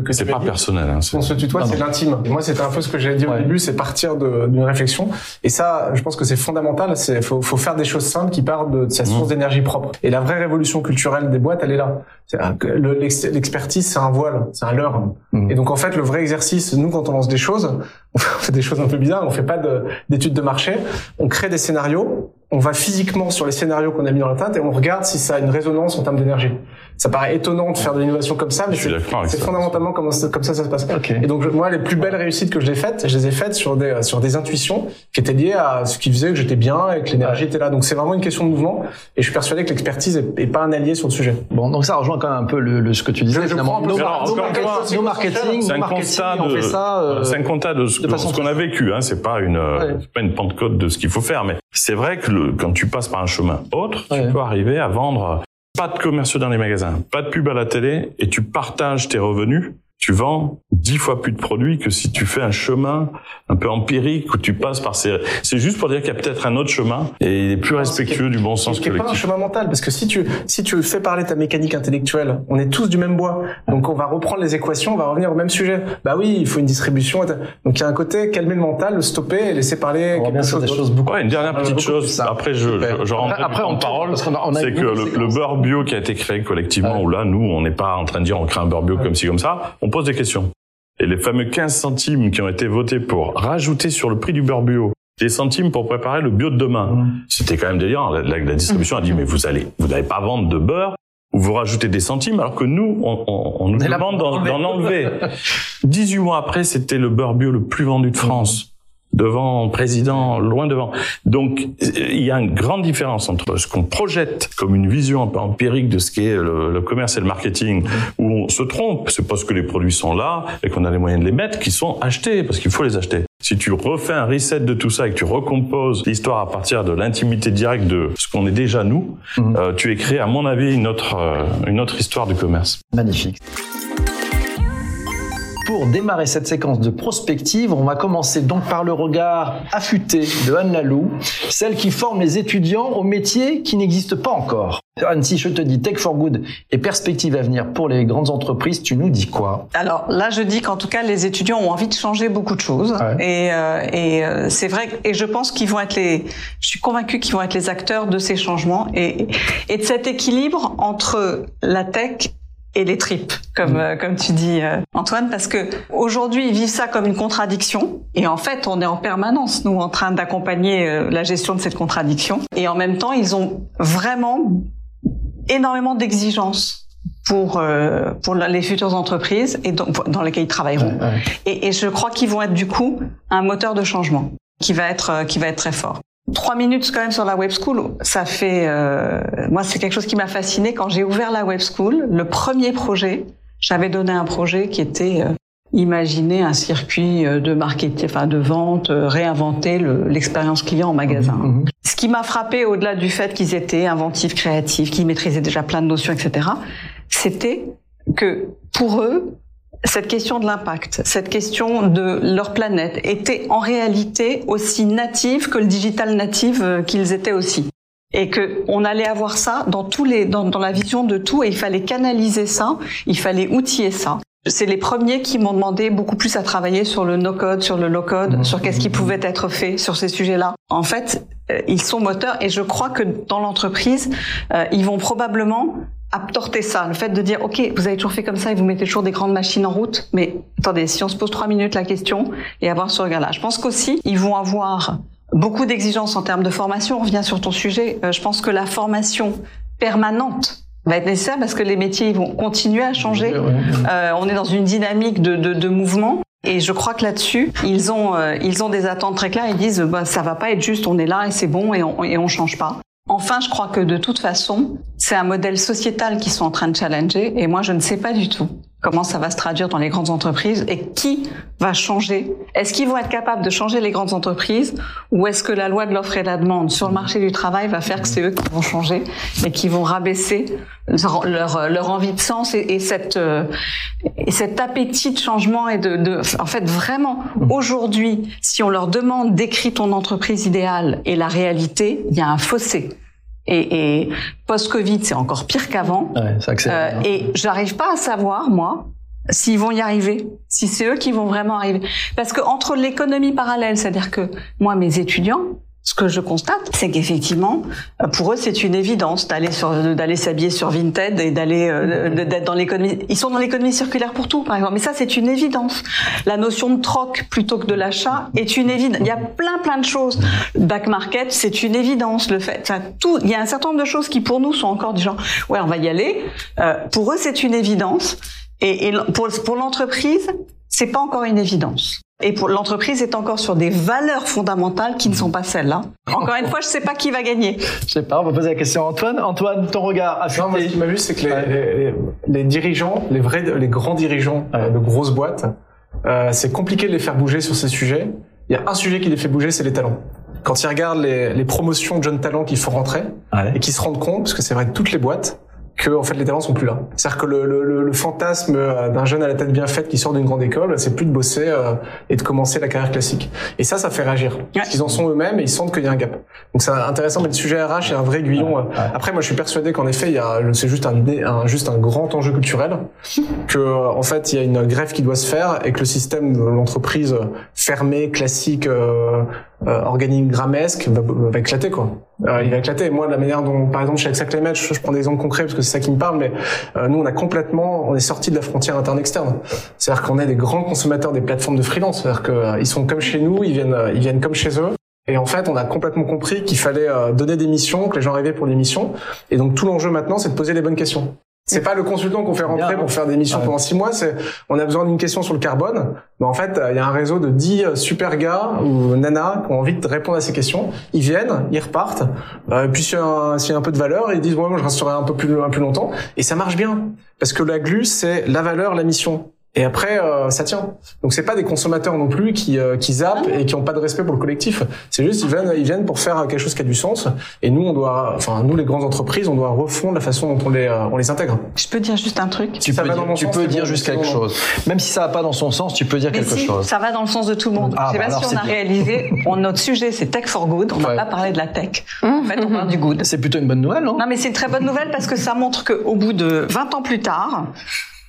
que c'est pas personnel. Hein, on se tutoie, c'est l'intime. Moi, c'était un peu ce que j'ai dit au début, c'est partir d'une réflexion. Et ça, je pense que c'est fondamental. C'est faut, faut faire des choses simples qui partent de sa source mmh. d'énergie propre. Et la vraie révolution culturelle des boîtes, elle est là. L'expertise, c'est un voile, c'est un leurre. Mmh. Et donc, en fait, le vrai exercice, nous, quand on lance des choses, on fait des choses un peu bizarres. On fait pas d'études de marché. On crée des scénarios on va physiquement sur les scénarios qu'on a mis dans la tête et on regarde si ça a une résonance en termes d'énergie. Ça paraît étonnant de faire de l'innovation comme ça, mais c'est fondamentalement comme ça, comme ça ça se passe. Et donc moi, les plus belles réussites que j'ai faites, je les ai faites sur des sur des intuitions qui étaient liées à ce qui faisait que j'étais bien et que l'énergie était là. Donc c'est vraiment une question de mouvement. Et je suis persuadé que l'expertise est, pas un allié sur le sujet. Bon, donc ça rejoint quand même un peu le, ce que tu disais. Je, nos, nos, marketing, c'est un constat de, euh, c'est un constat de ce, qu'on a vécu. Hein. C'est pas une, pas une pentecôte de ce qu'il faut faire, mais c'est vrai que le, quand tu passes par un chemin autre, tu peux arriver à vendre pas de commerciaux dans les magasins, pas de pub à la télé, et tu partages tes revenus, tu vends dix fois plus de produits que si tu fais un chemin un peu empirique où tu passes par ces... C'est juste pour dire qu'il y a peut-être un autre chemin et il est plus respectueux du bon sens C'est pas un collectif. chemin mental, parce que si tu, si tu fais parler ta mécanique intellectuelle, on est tous du même bois. Donc on va reprendre les équations, on va revenir au même sujet. Bah oui, il faut une distribution. Donc il y a un côté calmer le mental, le stopper et laisser parler On quelque sur chose des d'autre. choses beaucoup. Ouais, une dernière petite chose. Après, je, je, je rentre Après, après, en on parole. C'est que le, le beurre bio qui a été créé collectivement, Ouais. où là, nous, on n'est pas en train de dire on crée un beurre bio comme ci, comme ça, on pose des questions. Et les fameux 15 centimes qui ont été votés pour rajouter sur le prix du beurre bio des centimes pour préparer le bio de demain, Mmh. c'était quand même délirant. La, la- la distribution a dit, mais vous allez, vous n'allez pas vendre de beurre ou vous rajoutez des centimes alors que nous, on, on, on nous demande d'en enlever. d'en enlever. 18 mois après, c'était le beurre bio le plus vendu de France. Devant président, loin devant. Donc, il y a une grande différence entre ce qu'on projette comme une vision un peu empirique de ce qu'est le, le commerce et le marketing, où on se trompe. C'est parce que les produits sont là et qu'on a les moyens de les mettre qui sont achetés, parce qu'il faut les acheter. Si tu refais un reset de tout ça et que tu recomposes l'histoire à partir de l'intimité directe de ce qu'on est déjà nous, Mhm. euh, tu créé, à mon avis, une autre, euh, une autre histoire du commerce. Magnifique. Pour démarrer cette séquence de prospective, on va commencer donc par le regard affûté de Anne Lalou, celle qui forme les étudiants au métier qui n'existe pas encore. Anne, si je te dis Tech for Good et perspective à venir pour les grandes entreprises, tu nous dis quoi? Alors là, je dis qu'en tout cas, les étudiants ont envie de changer beaucoup de choses. Ouais. Et, euh, et euh, c'est vrai. Et je pense qu'ils vont être les. Je suis convaincue qu'ils vont être les acteurs de ces changements et, et de cet équilibre entre la tech et les tripes, comme euh, comme tu dis euh, Antoine, parce que aujourd'hui ils vivent ça comme une contradiction et en fait on est en permanence nous en train d'accompagner euh, la gestion de cette contradiction et en même temps ils ont vraiment énormément d'exigences pour euh, pour les futures entreprises et dans, dans lesquelles ils travailleront. Ouais, ouais. Et, et je crois qu'ils vont être du coup un moteur de changement qui va être euh, qui va être très fort. Trois minutes quand même sur la web school, ça fait euh, moi c'est quelque chose qui m'a fasciné quand j'ai ouvert la web school. Le premier projet, j'avais donné un projet qui était euh, imaginer un circuit euh, de marketing, enfin de vente, euh, réinventer le- l'expérience client en magasin. Mhm. Ce qui m'a frappé au-delà du fait qu'ils étaient inventifs, créatifs, qu'ils maîtrisaient déjà plein de notions, etc., c'était que pour eux, cette question de l'impact, cette question de leur planète était en réalité aussi native que le digital native euh, qu'ils étaient aussi. Et que on allait avoir ça dans tous les, dans, dans la vision de tout, et il fallait canaliser ça, il fallait outiller ça. C'est les premiers qui m'ont demandé beaucoup plus à travailler sur le no-code, sur le low-code, sur qu'est-ce qui pouvait être fait sur ces sujets-là. En fait, euh, ils sont moteurs et je crois que dans l'entreprise, euh, ils vont probablement apporter ça, le fait de dire ok, vous avez toujours fait comme ça et vous mettez toujours des grandes machines en route, mais attendez, si on se pose trois minutes la question et avoir ce regard-là, je pense qu'aussi ils vont avoir beaucoup d'exigences en termes de formation. On revient sur ton sujet. Euh, je pense que la formation permanente va être nécessaire parce que les métiers ils vont continuer à changer. Euh, on est dans une dynamique de, de, de mouvement. Et je crois que là-dessus, ils ont, euh, ils ont des attentes très claires. Ils disent, bah, ça va pas être juste, on est là et c'est bon et on, et on change pas. Enfin, je crois que de toute façon, c'est un modèle sociétal qu'ils sont en train de challenger. Et moi, je ne sais pas du tout comment ça va se traduire dans les grandes entreprises et qui va changer. Est-ce qu'ils vont être capables de changer les grandes entreprises ou est-ce que la loi de l'offre et la demande sur le marché du travail va faire que c'est eux qui vont changer et qui vont rabaisser leur, leur, leur envie de sens et, et cette, euh, et cet appétit de changement et de, de en fait vraiment aujourd'hui si on leur demande d'écrire ton entreprise idéale et la réalité il y a un fossé et, et post-Covid c'est encore pire qu'avant. Ouais, euh, et j'arrive pas à savoir moi s'ils vont y arriver, si c'est eux qui vont vraiment arriver. Parce que entre l'économie parallèle, c'est-à-dire que moi, mes étudiants, ce que je constate, c'est qu'effectivement, euh, pour eux, c'est une évidence d'aller d'aller s'habiller sur Vinted et d'aller, euh, d'être dans l'économie. Ils sont dans l'économie circulaire pour tout, par exemple. Mais ça, c'est une évidence. La notion de troc plutôt que de l'achat est une évidence. Il y a plein, plein de choses. Back market, c'est une évidence. Le fait, enfin, tout, il y a un certain nombre de choses qui pour nous sont encore du genre, ouais, on va y aller. Euh, pour eux, c'est une évidence. Et, et pour, pour l'entreprise, c'est pas encore une évidence. Et pour l'entreprise est encore sur des valeurs fondamentales qui ne sont pas celles-là. Encore une fois, je sais pas qui va gagner. Je sais pas, on va poser la question à Antoine. Antoine, ton regard Non, moi, ce qui m'a vu, c'est que les, Ouais. les, les- les dirigeants, les vrais, les grands dirigeants euh, de grosses boîtes, euh, c'est compliqué de les faire bouger sur ces sujets. Il y a un sujet qui les fait bouger, c'est les talents. Quand ils regardent les, les promotions de jeunes talents qu'ils font rentrer Ouais. et qu'ils se rendent compte, parce que c'est vrai que toutes les boîtes, que en fait les talents sont plus là. C'est-à-dire que le, le, le fantasme euh, d'un jeune à la tête bien faite qui sort d'une grande école, c'est plus de bosser euh, et de commencer la carrière classique. Et ça, ça fait réagir. Parce qu'ils en sont eux-mêmes et ils sentent qu'il y a un gap. Donc c'est intéressant, mais le sujet RH est un vrai aiguillon. Euh. Après, moi, je suis persuadé qu'en effet, il y a, c'est juste un, un, juste un grand enjeu culturel, que en fait, il y a une grève qui doit se faire et que le système de l'entreprise fermée, classique, euh, euh, organigramesque va, va éclater quoi. Euh, il va éclater. Moi, la manière dont, par exemple, chez Exact je, je prends des exemples concrets parce que c'est ça qui me parle, mais euh, nous, on a complètement, on est sorti de la frontière interne-externe. C'est-à-dire qu'on est des grands consommateurs des plateformes de freelance. C'est-à-dire qu'ils euh, sont comme chez nous, ils viennent, ils viennent comme chez eux. Et en fait, on a complètement compris qu'il fallait donner des missions, que les gens arrivaient pour des missions. Et donc, tout l'enjeu maintenant, c'est de poser les bonnes questions. C'est pas le consultant qu'on fait rentrer pour faire des missions pendant six mois. C'est on a besoin d'une question sur le carbone. Mais en fait, il y a un réseau de dix super gars ou nanas qui ont envie de répondre à ces questions. Ils viennent, ils repartent. Euh, puis s'il y, a un peu de valeur, ils disent ouais, moi je resterai un peu plus un peu plus longtemps. Et ça marche bien parce que la glue c'est la valeur, la mission. Et après, euh, ça tient. Donc c'est pas des consommateurs non plus qui euh, qui zappent et qui ont pas de respect pour le collectif. C'est juste ils viennent ils viennent pour faire quelque chose qui a du sens. Et nous on doit, enfin nous les grandes entreprises, on doit refondre la façon dont on les euh, on les intègre. Je peux dire juste un truc. Tu peux dire, tu peux dire juste quelque chose. Même si ça va pas dans son sens, tu peux dire quelque si, chose. Ça va dans le sens de tout le monde. Ah, Je sais bah pas si on a réalisé. notre sujet c'est tech for good. On va pas parler de la tech. En fait, on parle du good. C'est plutôt une bonne nouvelle, non? Non, mais c'est une très bonne nouvelle parce que ça montre qu'au bout de 20 ans plus tard,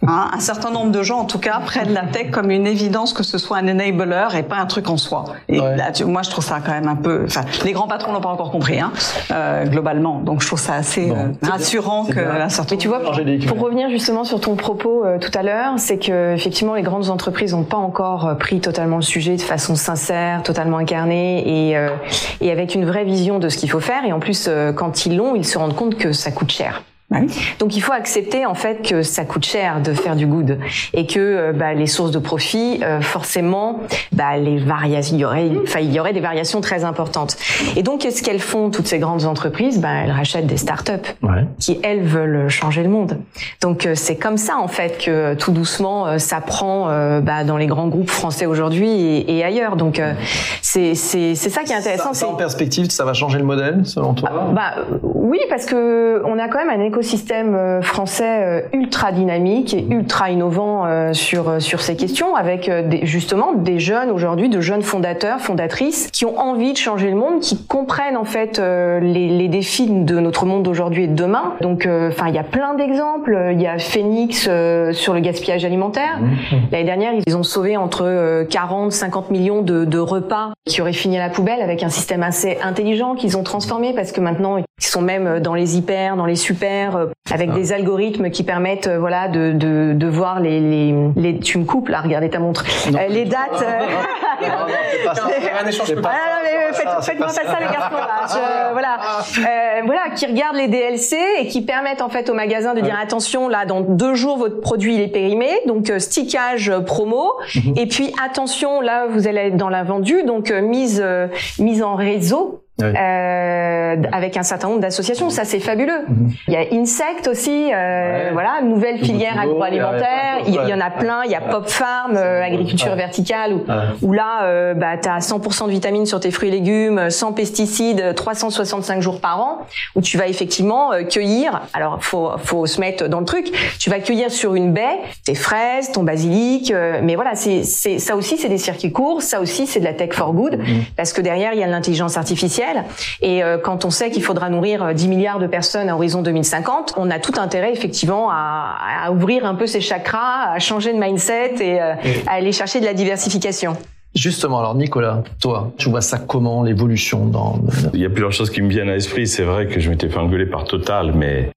Hein, un certain nombre de gens, en tout cas, prennent la tech comme une évidence que ce soit un enabler et pas un truc en soi. Et là, moi, je trouve ça quand même un peu. Enfin, les grands patrons l'ont pas encore compris, hein, euh, globalement. Donc, je trouve ça assez euh, rassurant que un certain. Mais tu vois, pour, revenir justement sur ton propos euh, tout à l'heure, c'est que effectivement, les grandes entreprises n'ont pas encore euh, pris totalement le sujet de façon sincère, totalement incarnée et et avec une vraie vision de ce qu'il faut faire. Et en plus, quand ils l'ont, ils se rendent compte que ça coûte cher. Donc il faut accepter en fait que ça coûte cher de faire du good et que euh, bah, les sources de profit, euh, forcément, bah, les variations, il y aurait, enfin il y aurait des variations très importantes. Et donc qu'est-ce qu'elles font toutes ces grandes entreprises? Bah, elles rachètent des startups ouais. qui elles veulent changer le monde. Donc euh, c'est comme ça en fait que tout doucement ça prend bah, dans les grands groupes français aujourd'hui et, et, ailleurs. Donc c'est c'est c'est ça qui est intéressant. Ça, en perspective, ça va changer le modèle selon toi? Ah, Bah oui parce que on a quand même un écosystème système euh, français euh, ultra dynamique et ultra innovant euh, sur sur ces questions, avec justement des jeunes aujourd'hui, de jeunes fondateurs, fondatrices, qui ont envie de changer le monde, qui comprennent en fait les, les défis de notre monde d'aujourd'hui et de demain. Donc, enfin, il y a plein d'exemples. Il y a Phoenix sur le gaspillage alimentaire. Mmh. L'année dernière, ils ont sauvé entre 40, 50 millions de, de repas qui auraient fini à la poubelle avec un système assez intelligent qu'ils ont transformé parce que maintenant ils sont même dans les hyper, dans les super, euh, avec ah. des algorithmes qui permettent euh, voilà de, de, de voir les, les, les, tu me coupes là regardez ta montre. Euh, les dates faites-moi pas ça les garçons là. Je, voilà. Euh, voilà qui regardent les DLC et qui permettent en fait au magasin de dire attention là dans deux jours votre produit il est périmé. Donc stickage promo. Mhm. et puis attention là vous allez être dans la vendue. Donc mise mise en réseau. Euh, avec un certain nombre d'associations. Ça, c'est fabuleux. Mhm. Il y a Insect aussi, euh, voilà, nouvelle filière agroalimentaire. Il y, en a plein. Il y a Pop Farm, euh, agriculture verticale, où, où là, euh, bah, tu as 100% de vitamines sur tes fruits et légumes, sans pesticides, 365 jours par an, où tu vas effectivement euh, cueillir. Alors, faut, faut se mettre dans le truc. Tu vas cueillir sur une baie tes fraises, ton basilic. mais voilà, c'est ça aussi, c'est des circuits courts. Ça aussi, c'est de la tech for good, mhm. parce que derrière, il y a l'intelligence artificielle et euh, quand on sait qu'il faudra nourrir 10 euh, milliards de personnes à horizon 2050, on a tout intérêt effectivement à, à ouvrir un peu ses chakras, à changer de mindset et euh, à aller chercher de la diversification. Justement, alors Nicolas, toi, tu vois ça comment l'évolution dans Il y a plusieurs choses qui me viennent à l'esprit. C'est vrai que je m'étais fait engueuler par Total, mais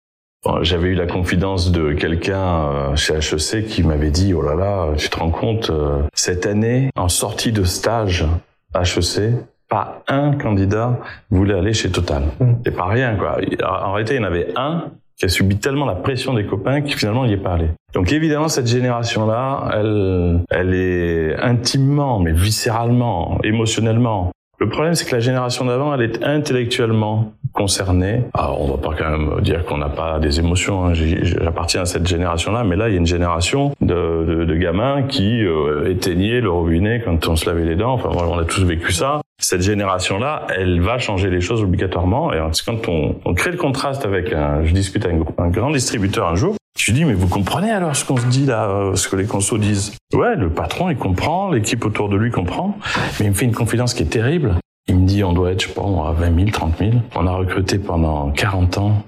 j'avais eu la confidence de quelqu'un chez HEC qui m'avait dit oh là là, tu te rends compte cette année en sortie de stage HEC, pas un candidat voulait aller chez Total. Mm. C'est pas rien, quoi. En réalité, il y en avait un qui a subi tellement la pression des copains qui finalement n'y est pas allé. Donc évidemment, cette génération-là, elle, elle est intimement, mais viscéralement, émotionnellement. Le problème, c'est que la génération d'avant, elle est intellectuellement concernée. Alors, on va pas quand même dire qu'on n'a pas des émotions. Hein. J'appartiens à cette génération-là, mais là, il y a une génération de, de, de gamins qui euh, éteignaient le robinet quand on se lavait les dents. Enfin, on a tous vécu ça. Cette génération-là, elle va changer les choses obligatoirement. Et quand on, crée le contraste avec un, je discute avec un grand distributeur un jour, je lui dis, mais vous comprenez alors ce qu'on se dit là, euh, ce que les consos disent? Ouais, le patron, il comprend, l'équipe autour de lui comprend, mais il me fait une confidence qui est terrible. Il me dit, on doit être, je sais pas, à 20 000, 30 000. On a recruté pendant 40 ans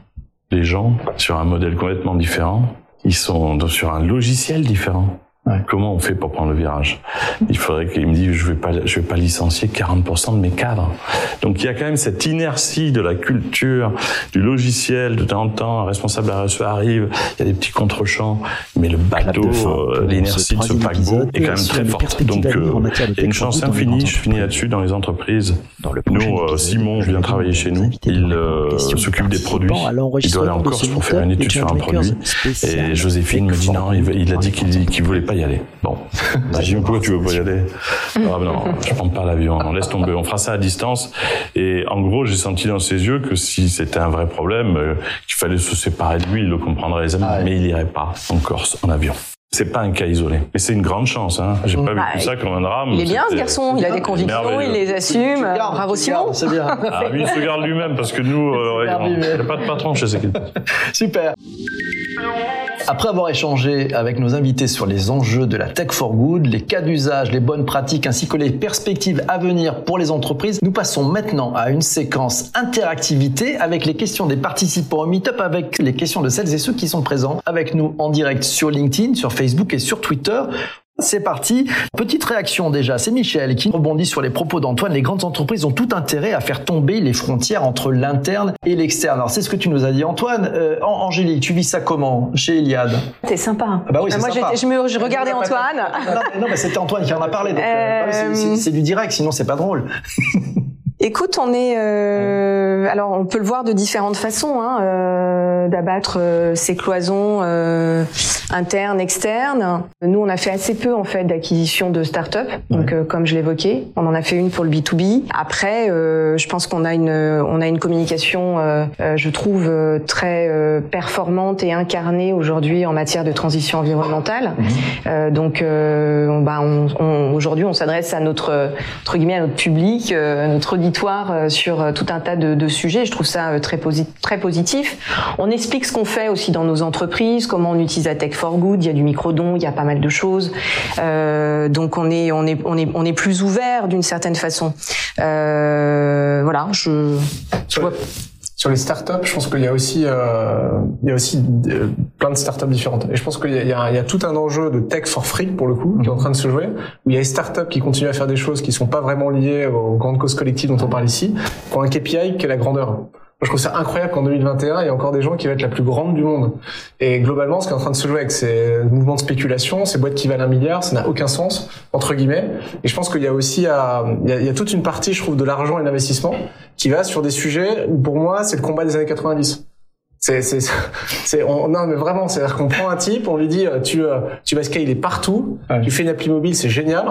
des gens sur un modèle complètement différent. Ils sont sur un logiciel différent. Comment on fait pour prendre le virage? Il faudrait qu'il me dise je vais pas je vais pas licencier 40% de mes cadres. Donc il y a quand même cette inertie de la culture, du logiciel de temps en temps. Un responsable RSE arrive, il y a des petits contre-champs, mais le bateau, euh, l'inertie de ce paquebot est quand même très forte. Donc euh, il y a une chance infinie. Je finis là-dessus dans les entreprises. Dans le nous, euh, Simon vient travailler chez nous. Il s'occupe des produits. Il doit aller en Corse pour faire une étude sur un produit. Et Joséphine me dit non, il a dit qu'il voulait pas y aller. Bon. Dit, pourquoi tu veux pas y aller? Ah, Non, je prends pas l'avion. On laisse tomber. On fera ça à distance. Et en gros, j'ai senti dans ses yeux que si c'était un vrai problème, euh, qu'il fallait se séparer de lui, il le comprendrait. Ah mais il irait pas en Corse en avion. C'est pas un cas isolé. Et c'est une grande chance, hein. J'ai pas vu bah, ça comme un drame. Il est bien, ce garçon. Il a des convictions, il les assume. Bravo Simon. C'est bien. Ah, lui, il se garde lui-même parce que nous, euh, il n'y a pas de patron chez ces Super. Après avoir échangé avec nos invités sur les enjeux de la tech for good, les cas d'usage, les bonnes pratiques ainsi que les perspectives à venir pour les entreprises, nous passons maintenant à une séquence interactivité avec les questions des participants au Meetup, avec les questions de celles et ceux qui sont présents avec nous en direct sur LinkedIn, sur Facebook et sur Twitter. C'est parti. Petite réaction déjà, c'est Michel qui rebondit sur les propos d'Antoine. Les grandes entreprises ont tout intérêt à faire tomber les frontières entre l'interne et l'externe. Alors c'est ce que tu nous as dit Antoine. Euh, Angélique, tu vis ça comment chez Eliade? C'est sympa. Ah bah oui, c'est moi, sympa. Je, me, je regardais Antoine. Non, mais c'était Antoine qui en a parlé. Euh, euh, c'est du direct, sinon c'est pas drôle. Écoute, on est euh, alors on peut le voir de différentes façons, hein, euh, d'abattre euh, ces cloisons euh, internes, externes. Nous, on a fait assez peu en fait d'acquisition de start-up, donc euh, comme je l'évoquais, on en a fait une pour le B 2 B. Après, euh, je pense qu'on a une on a une communication, je trouve très performante et incarnée aujourd'hui en matière de transition environnementale. Mhm. donc, on, bah, on, on, aujourd'hui, on s'adresse à notre entre guillemets à notre public, notre euh, sur euh, tout un tas de, sujets. Je trouve ça euh, très, positif. On explique ce qu'on fait aussi dans nos entreprises, comment on utilise la tech for good. Il y a du micro-don, il y a pas mal de choses. Donc on est, plus ouvert d'une certaine façon. Voilà, je, sur les startups, je pense qu'il y a aussi, euh, il y a aussi euh, plein de startups différentes. Et je pense qu'il y, y, y, a tout un enjeu de tech for free pour le coup qui est en train de se jouer. Où il y a des startups qui continuent à faire des choses qui sont pas vraiment liées aux grandes causes collectives dont on parle ici, ont un KPI qui est la grandeur je trouve ça incroyable qu'en 2021, il y a encore des gens qui veulent être la plus grande du monde. Et globalement, ce qui est en train de se jouer avec ces mouvements de spéculation, ces boîtes qui valent un milliard, ça n'a aucun sens, entre guillemets. Et je pense qu'il y a aussi, à, il, y a, il y a toute une partie, je trouve, de l'argent et l'investissement qui va sur des sujets où, pour moi, c'est le combat des années 90. C'est, c'est, c'est, on, non, mais vraiment, c'est-à-dire qu'on prend un type, on lui dit, euh, tu, euh, tu vas scaler partout, tu fais une appli mobile, c'est génial.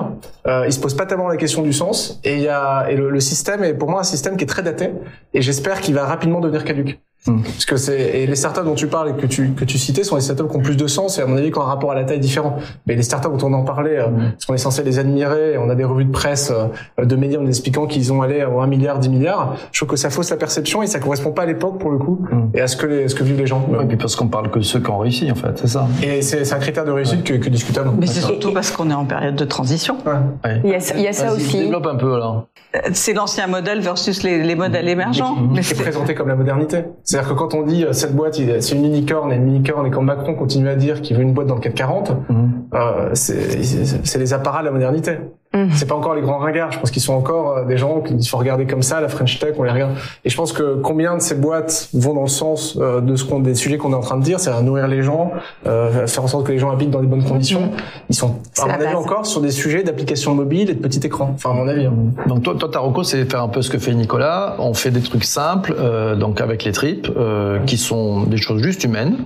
Euh, il se pose pas tellement la question du sens, et il y a, et le, le système est pour moi un système qui est très daté, et j'espère qu'il va rapidement devenir caduque. Hmm. Parce que c'est et les startups dont tu parles et que tu que tu citais sont les startups qui ont plus de sens et à mon avis qui ont un rapport à la taille différent. Mais les startups dont on en parlait, hmm. parce qu'on est censé les admirer, on a des revues de presse euh, de médias en expliquant qu'ils ont allé à 1 milliard, 10 milliards. Je trouve que ça fausse la perception et ça correspond pas à l'époque pour le coup hmm. et à ce que les, ce que vivent les gens. et puis parce qu'on parle que ceux qui ont réussi en fait, c'est ça. Et c'est un critère de réussite que, que discutable. Mais c'est surtout parce qu'on est en période de transition. Ouais. Il y a, il y a ça aussi. Développe un peu alors. Euh, c'est l'ancien modèle versus les, les modèles émergents. Mais c'est présenté comme la modernité. C'est-à-dire que quand on dit cette boîte, c'est une unicorne et une unicorne, et quand Macron continue à dire qu'il veut une boîte dans le 440, mmh. euh, c'est les apparats de la modernité. Mmh. C'est pas encore les grands ringards. Je pense qu'ils sont encore euh, des gens qu'il faut regarder comme ça, la French Tech, on les regarde. Et je pense que combien de ces boîtes vont dans le sens euh, de ce qu'on, des sujets qu'on est en train de dire, c'est à nourrir les gens, euh, faire en sorte que les gens habitent dans des bonnes conditions. Mmh. Ils sont, à mon avis, encore sur des sujets d'application mobile et de petit écran. Enfin, à mon avis. Hein. Donc toi, toi, Taroko, c'est faire un peu ce que fait Nicolas. On fait des trucs simples, euh, donc avec les tripes, euh, qui sont des choses juste humaines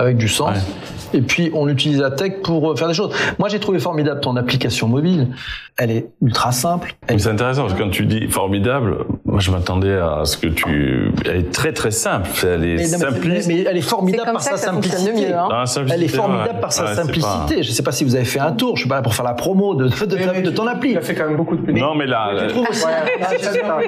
avec du sens. Et puis, on utilise la tech pour euh, faire des choses. Moi, j'ai trouvé formidable ton application mobile. Elle est ultra simple. C'est intéressant parce que quand tu dis formidable, Moi, je m'attendais à ce que tu. Elle est très très simple. Elle est Mais, non, mais- simpliste. mais elle est C'est formidable comme par sa simplicité. mieux. Hein. Simplicité, Elle est formidable ouais. par sa Ouais, simplicité. pas- Je sais pas si vous avez fait un tour. Je suis pas là pour faire la promo de, de, de, Mais- de ton appli. Il a fait quand même beaucoup de. Non, mais là, Tu trouves aussi Ah.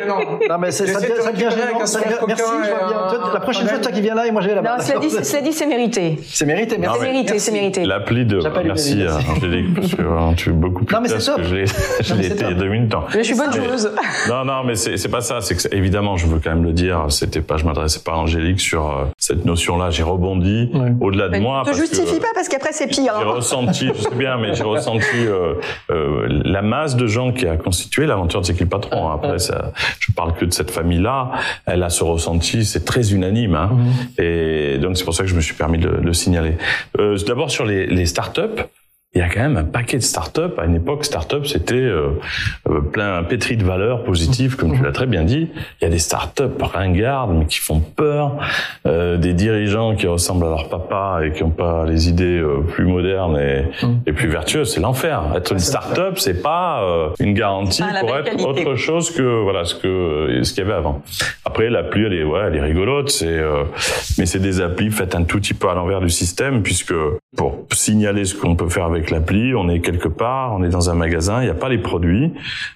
Non, mais ça devient, gênant, Merci, je vois bien. La prochaine fois, toi qui viens là et moi je vais là-bas. Cela dit, c'est mérité. C'est mérité, merci. C'est mérité, Merci. c'est mérité. l'appli de. Merci. Angélique, parce que euh, tu es beaucoup plus Non, mais top. que je l'ai je été il y a deux minutes. hein. Mais je suis bonne joueuse. Non, non, mais c'est c'est pas ça. C'est que évidemment, je veux quand même le dire. C'était pas, je m'adressais pas à Angélique sur euh, cette notion-là. J'ai rebondi Ouais. au-delà de Mais moi. ne te parce que- justifie pas parce qu'après c'est pire. J'ai hein. ressenti, je sais bien, mais j'ai ressenti euh, euh, la masse de gens qui a constitué l'aventure de C'est qui le patron. Après, ça, je parle que de cette famille-là. Elle a ce ressenti, c'est très unanime. Hein. Et donc c'est pour ça que je me suis permis de le, le signaler. Euh, D'abord sur les, les startups. Il y a quand même un paquet de startups. À une époque, startup, c'était euh, euh, plein pétri de valeurs positives, comme tu l'as très bien dit. Il y a des startups ringardes, mais qui font peur, euh, des dirigeants qui ressemblent à leur papa et qui n'ont pas les idées euh, plus modernes et, et plus vertueuses. C'est l'enfer. Être une startup, c'est pas euh, une garantie Pas pour être qualité. autre chose que voilà ce que ce qu'il y avait avant. Après, l'appli, elle est ouais, elle est rigolote. C'est euh, mais c'est des applis faites un tout petit peu à l'envers du système, puisque pour signaler ce qu'on peut faire avec l'appli, on est quelque part, on est dans un magasin, il n'y a pas les produits.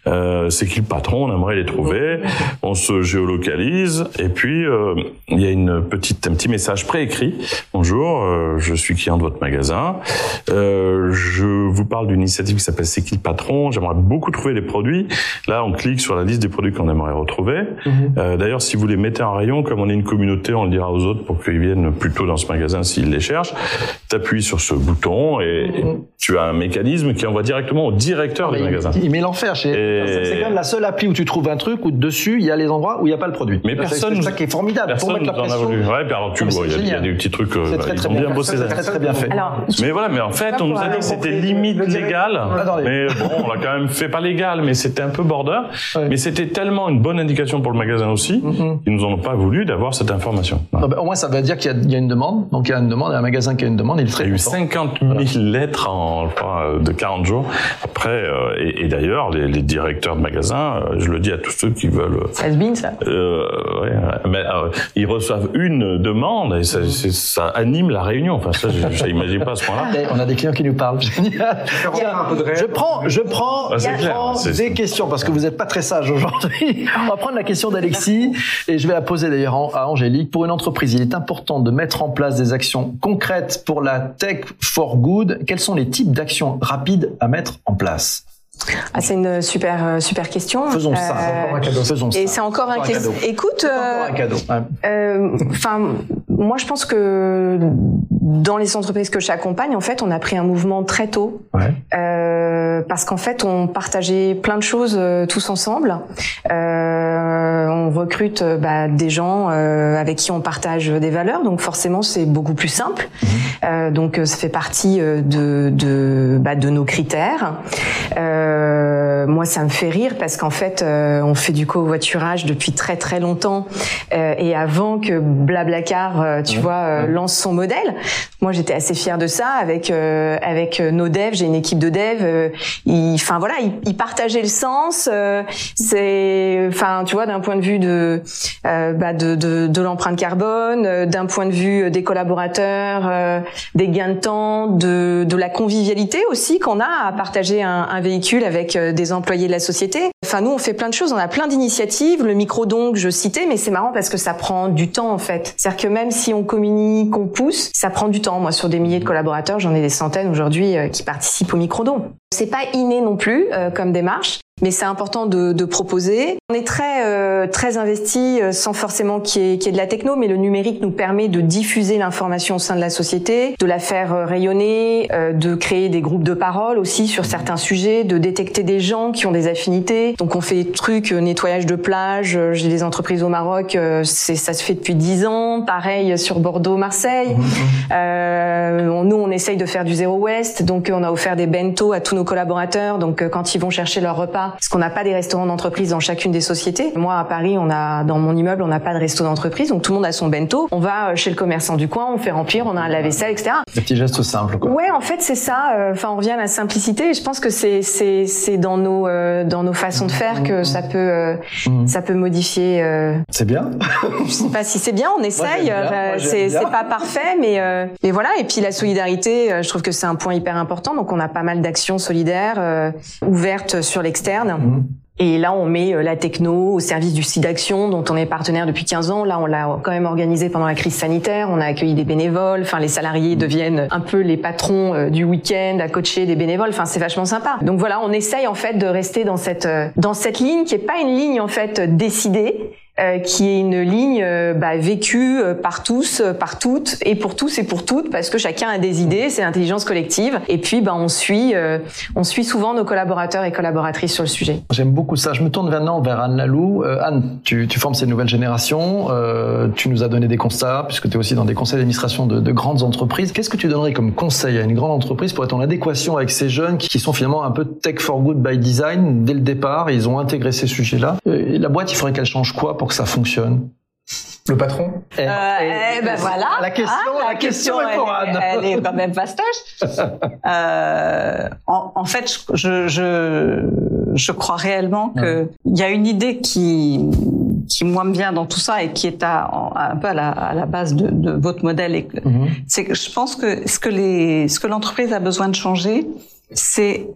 Euh, c'est qui le patron On aimerait les trouver. On se géolocalise et puis euh, il y a une petite un petit message préécrit. Bonjour, euh, je suis client de votre magasin. Je vous parle d'une initiative qui s'appelle C'est qui le patron J'aimerais beaucoup trouver les produits. Là, on clique sur la liste des produits qu'on aimerait retrouver. Euh, D'ailleurs, si vous les mettez en rayon, comme on est une communauté, on le dira aux autres pour qu'ils viennent plutôt dans ce magasin s'ils les cherchent. T'appuies sur ce bouton et tu as un mécanisme qui envoie directement au directeur du Mais magasin. il, met l'enfer chez. Et- C'est quand même la seule appli où tu trouves un truc où dessus il y a les endroits où il n'y a pas le produit. Mais personne C'est ça qui est formidable. Pour Personne mettre nous la pression. voulu. Ouais, puis alors tu mais vois, il y, a- des petits trucs, euh, C'est très, ils très ont bien bien bossé C'est ça. très très bien fait. Alors, Mais voilà, mais en fait, on nous a dit que c'était limite légal. Mais bon, on l'a quand même fait pas légal, mais c'était un peu border. Ouais. Mais c'était tellement une bonne indication pour le magasin aussi, Mhm. qu'ils nous en ont pas voulu d'avoir cette information. Ah ben, au moins, ça veut dire qu'il y, a- une demande. Donc, il y a une demande, il y a un magasin qui a une demande, il Il y a eu content. 50 000 lettres en je crois, euh, de 40 jours. Après, euh, et, et d'ailleurs, les, les directeurs de magasins, euh, je le dis à tous ceux qui veulent ça se bine ça. Euh, ouais, mais euh, ils reçoivent une demande et ça, anime la réunion. Enfin, ça, je n'imagine pas à ce point-là. On a des clients qui nous parlent. Génial. Faire un peu de réel. Je prends, je prends, Ah, c'est je clair, prends des questions parce que vous n'êtes pas très sage aujourd'hui. On va prendre la question d'Alexis et je vais la poser d'ailleurs en- à Angélique. Pour une entreprise, il est important de mettre en place des actions concrètes pour la tech for good. Quels sont les types d'actions rapides à mettre en place Ah, c'est une super euh, super question. Faisons ça. Euh, Encore un cadeau. Faisons. Et c'est encore un, Encore un cadeau. cadeau. Écoute, Encore euh, moi, je pense que dans les entreprises que j'accompagne, en fait, on a pris un mouvement très tôt. Ouais. Euh, parce qu'en fait, on partageait plein de choses euh, tous ensemble. Euh, on recrute euh, bah, des gens euh, avec qui on partage des valeurs, donc forcément, c'est beaucoup plus simple. Euh, donc, ça fait partie de de, bah, de nos critères. Euh, moi, ça me fait rire parce qu'en fait, euh, on fait du covoiturage depuis très très longtemps euh, et avant que Blablacar, euh, tu vois, euh, lance son modèle. Moi, j'étais assez fière de ça avec euh, avec nos devs. J'ai une équipe de devs. ils, enfin voilà, ils, ils partageaient le sens. c'est, enfin, tu vois, d'un point de vue de bah, de, de, de l'empreinte carbone, d'un point de vue des collaborateurs, des gains de temps, de de la convivialité aussi qu'on a à partager un, un véhicule avec des employés de la société. Enfin, nous, on fait plein de choses. On a plein d'initiatives. Le micro donc, je citais, mais c'est marrant parce que ça prend du temps en fait. C'est-à-dire que même si on communique, on pousse, ça prend du temps. Moi, sur des milliers de collaborateurs, j'en ai des centaines aujourd'hui euh, qui participent au micro-don. C'est pas inné non plus euh, comme démarche, mais c'est important de, de proposer. On est très euh, très investi euh, sans forcément qu'il y, ait- qu'il y ait de la techno, mais le numérique nous permet de diffuser l'information au sein de la société, de la faire euh, rayonner, euh, de créer des groupes de parole aussi sur certains sujets, de détecter des gens qui ont des affinités. Donc on fait des trucs euh, nettoyage de plage. J'ai des entreprises au Maroc, euh, c'est ça se fait depuis 10 ans. Pareil sur Bordeaux, Marseille. Euh, on- nous, on essaye de faire du zéro waste, donc on a offert des bento à tous nos collaborateurs. Donc quand ils vont chercher leur repas, pas, parce qu'on n'a pas des restaurants d'entreprise dans chacune des sociétés. Moi, à Paris, on a, dans mon immeuble, on n'a pas de resto d'entreprise, donc tout le monde a son bento. On va chez le commerçant du coin, on fait remplir, on a un lave-vaisselle, etc. Des petits gestes simples, quoi. Ouais, en fait, c'est ça. euh, Enfin, on revient à la simplicité. Et je pense que c'est c'est c'est dans nos euh, dans nos façons de faire que ça peut euh, Mhm. ça peut modifier. euh, C'est bien. je sais pas si c'est bien, on essaye. euh, c'est pas parfait, mais euh, mais voilà. Et puis la solidarité, euh, je trouve que c'est un point hyper important. Donc on a pas mal d'actions solidaires euh, ouvertes sur l'externe. Mhm. Et là, on met euh, la techno au service du site d'action, dont on est partenaire depuis 15 ans. Là, on l'a quand même organisé pendant la crise sanitaire. On a accueilli des bénévoles. Enfin, les salariés deviennent un peu les patrons euh, du week-end à coacher des bénévoles. Enfin, c'est vachement sympa. Donc voilà, on essaye en fait de rester dans cette euh, dans cette ligne qui est pas une ligne en fait décidée. Euh, qui est une ligne euh, bah, vécue euh, par tous, par toutes et pour tous et pour toutes, parce que chacun a des idées, c'est l'intelligence collective. Et puis, bah, on suit, euh, on suit souvent nos collaborateurs et collaboratrices sur le sujet. J'aime beaucoup ça. Je me tourne maintenant vers Anne Lalou. Anne, tu, tu formes ces nouvelles générations. Tu nous as donné des constats, puisque tu es aussi dans des conseils d'administration de, de grandes entreprises. Qu'est-ce que tu donnerais comme conseil à une grande entreprise pour être en adéquation avec ces jeunes qui sont finalement un peu tech for good by design? Dès le départ Ils ont intégré ces sujets-là. Et la boîte, il faudrait qu'elle change quoi pour que ça fonctionne Le patron Eh, Euh, eh, ben voilà. La question, Ah, la, question, est pour Anne. elle est quand même fastoche. Euh, en, en fait, je, je, je crois réellement que il y a une idée qui qui moi me vient dans tout ça et qui est à, un peu à la, à la base de, de votre modèle. Et Mhm. c'est que je pense que ce que les ce que l'entreprise a besoin de changer, c'est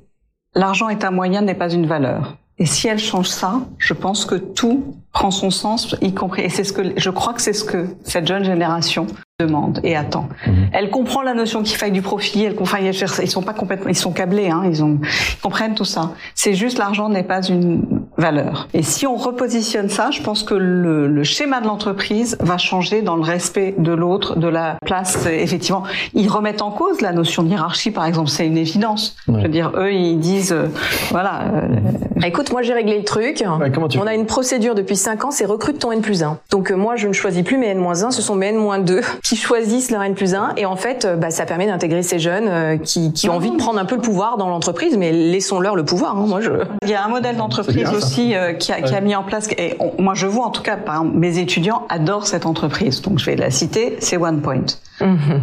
l'argent est un moyen, n'est pas une valeur. Et si elle change ça, je pense que tout prend son sens, y compris. Et c'est ce que je crois que c'est ce que cette jeune génération demande et attend. Elle comprend la notion qu'il faille du profit. Elle comprend. Ils sont pas complètement. Ils sont câblés. Hein, ils ont. Ils comprennent tout ça. C'est juste l'argent n'est pas une valeur. Et si on repositionne ça, je pense que le, le schéma de l'entreprise va changer dans le respect de l'autre, de la place. Effectivement, ils remettent en cause la notion de hiérarchie, par exemple. C'est une évidence. Ouais. Je veux dire, eux, ils disent, euh, voilà. euh, Bah, Écoute, moi j'ai réglé le truc. Ouais, On a une procédure depuis 5 ans, c'est recrute ton N plus 1. Donc euh, moi je ne choisis plus mes N moins 1, ce sont mes N moins 2 qui choisissent leur N plus 1. Et en fait, euh, bah, ça permet d'intégrer ces jeunes euh, qui, qui ont envie de prendre un peu le pouvoir dans l'entreprise, mais laissons-leur le pouvoir. hein. Moi je... Il y a un modèle d'entreprise aussi euh, qui, a, qui a mis en place, et on- moi je vois en tout cas, par exemple, mes étudiants adorent cette entreprise, donc je vais la citer, c'est OnePoint.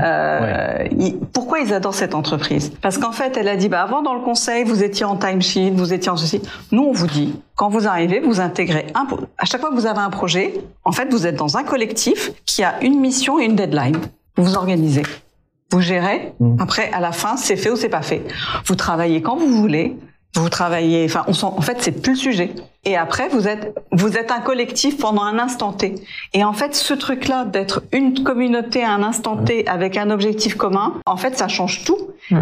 Euh, ils- pourquoi ils adorent cette entreprise? Parce qu'en fait, elle a dit, bah, avant dans le conseil, vous étiez en timesheet, vous étiez en ceci. Nous, on vous dit, quand vous arrivez, vous intégrez un, à chaque fois que vous avez un projet, en fait, vous êtes dans un collectif qui a une mission et une deadline. Vous vous organisez. Vous gérez. Mm. Après, à la fin, c'est fait ou c'est pas fait. Vous travaillez quand vous voulez. Vous travaillez, enfin, on s'en- en fait, c'est plus le sujet. Et après, vous êtes, vous êtes un collectif pendant un instant T. Et en fait, ce truc-là d'être une communauté à un instant T avec un objectif commun, en fait, ça change tout.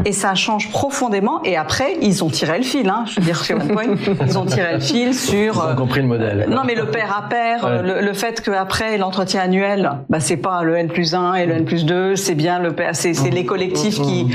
Et ça change profondément. Et après, ils ont tiré le fil, hein. Je veux dire, chez OnePoint, ils ont tiré le fil Ils sur, ont euh, compris le modèle. non, mais le pair à pair, Ouais. le, le fait qu'après l'entretien annuel, bah c'est pas le N plus 1 et le N plus 2, c'est bien le pair, c'est c'est les collectifs qui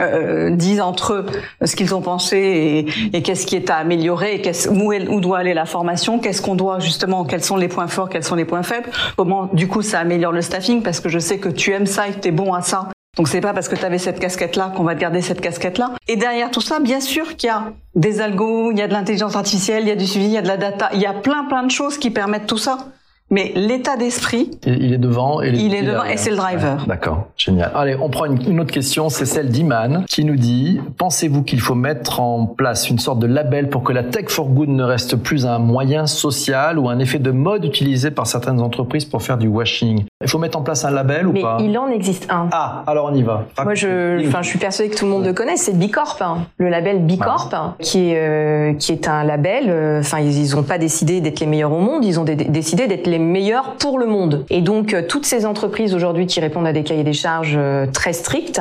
euh, disent entre eux ce qu'ils ont pensé et, et qu'est-ce qui est à améliorer, et où, où doit aller la formation, qu'est-ce qu'on doit justement, quels sont les points forts, quels sont les points faibles, comment du coup ça améliore le staffing parce que je sais que tu aimes ça et que tu es bon à ça. Donc c'est pas parce que tu avais cette casquette là qu'on va te garder cette casquette là. Et derrière tout ça, bien sûr qu'il y a des algos, il y a de l'intelligence artificielle, il y a du suivi, il y a de la data, il y a plein plein de choses qui permettent tout ça. Mais l'état d'esprit, Il est devant et les Il est devant et c'est le driver. Ouais, D'accord, génial. Allez, on prend une, une autre question, c'est celle d'Iman qui nous dit Pensez-vous qu'il faut mettre en place une sorte de label pour que la tech for good ne reste plus un moyen social ou un effet de mode utilisé par certaines entreprises pour faire du washing? Il faut mettre en place un label ou Mais pas? il en existe un. Ah, alors on y va. Moi, je, enfin, je suis persuadée que tout le monde le connaît. C'est Bicorp, hein. le label Bicorp, hein, qui est euh, qui est un label. euh, Enfin, ils, ils ont pas décidé d'être les meilleurs au monde. Ils ont dé- décidé d'être les meilleurs pour le monde. Et donc, euh, toutes ces entreprises aujourd'hui qui répondent à des cahiers des charges euh, très stricts,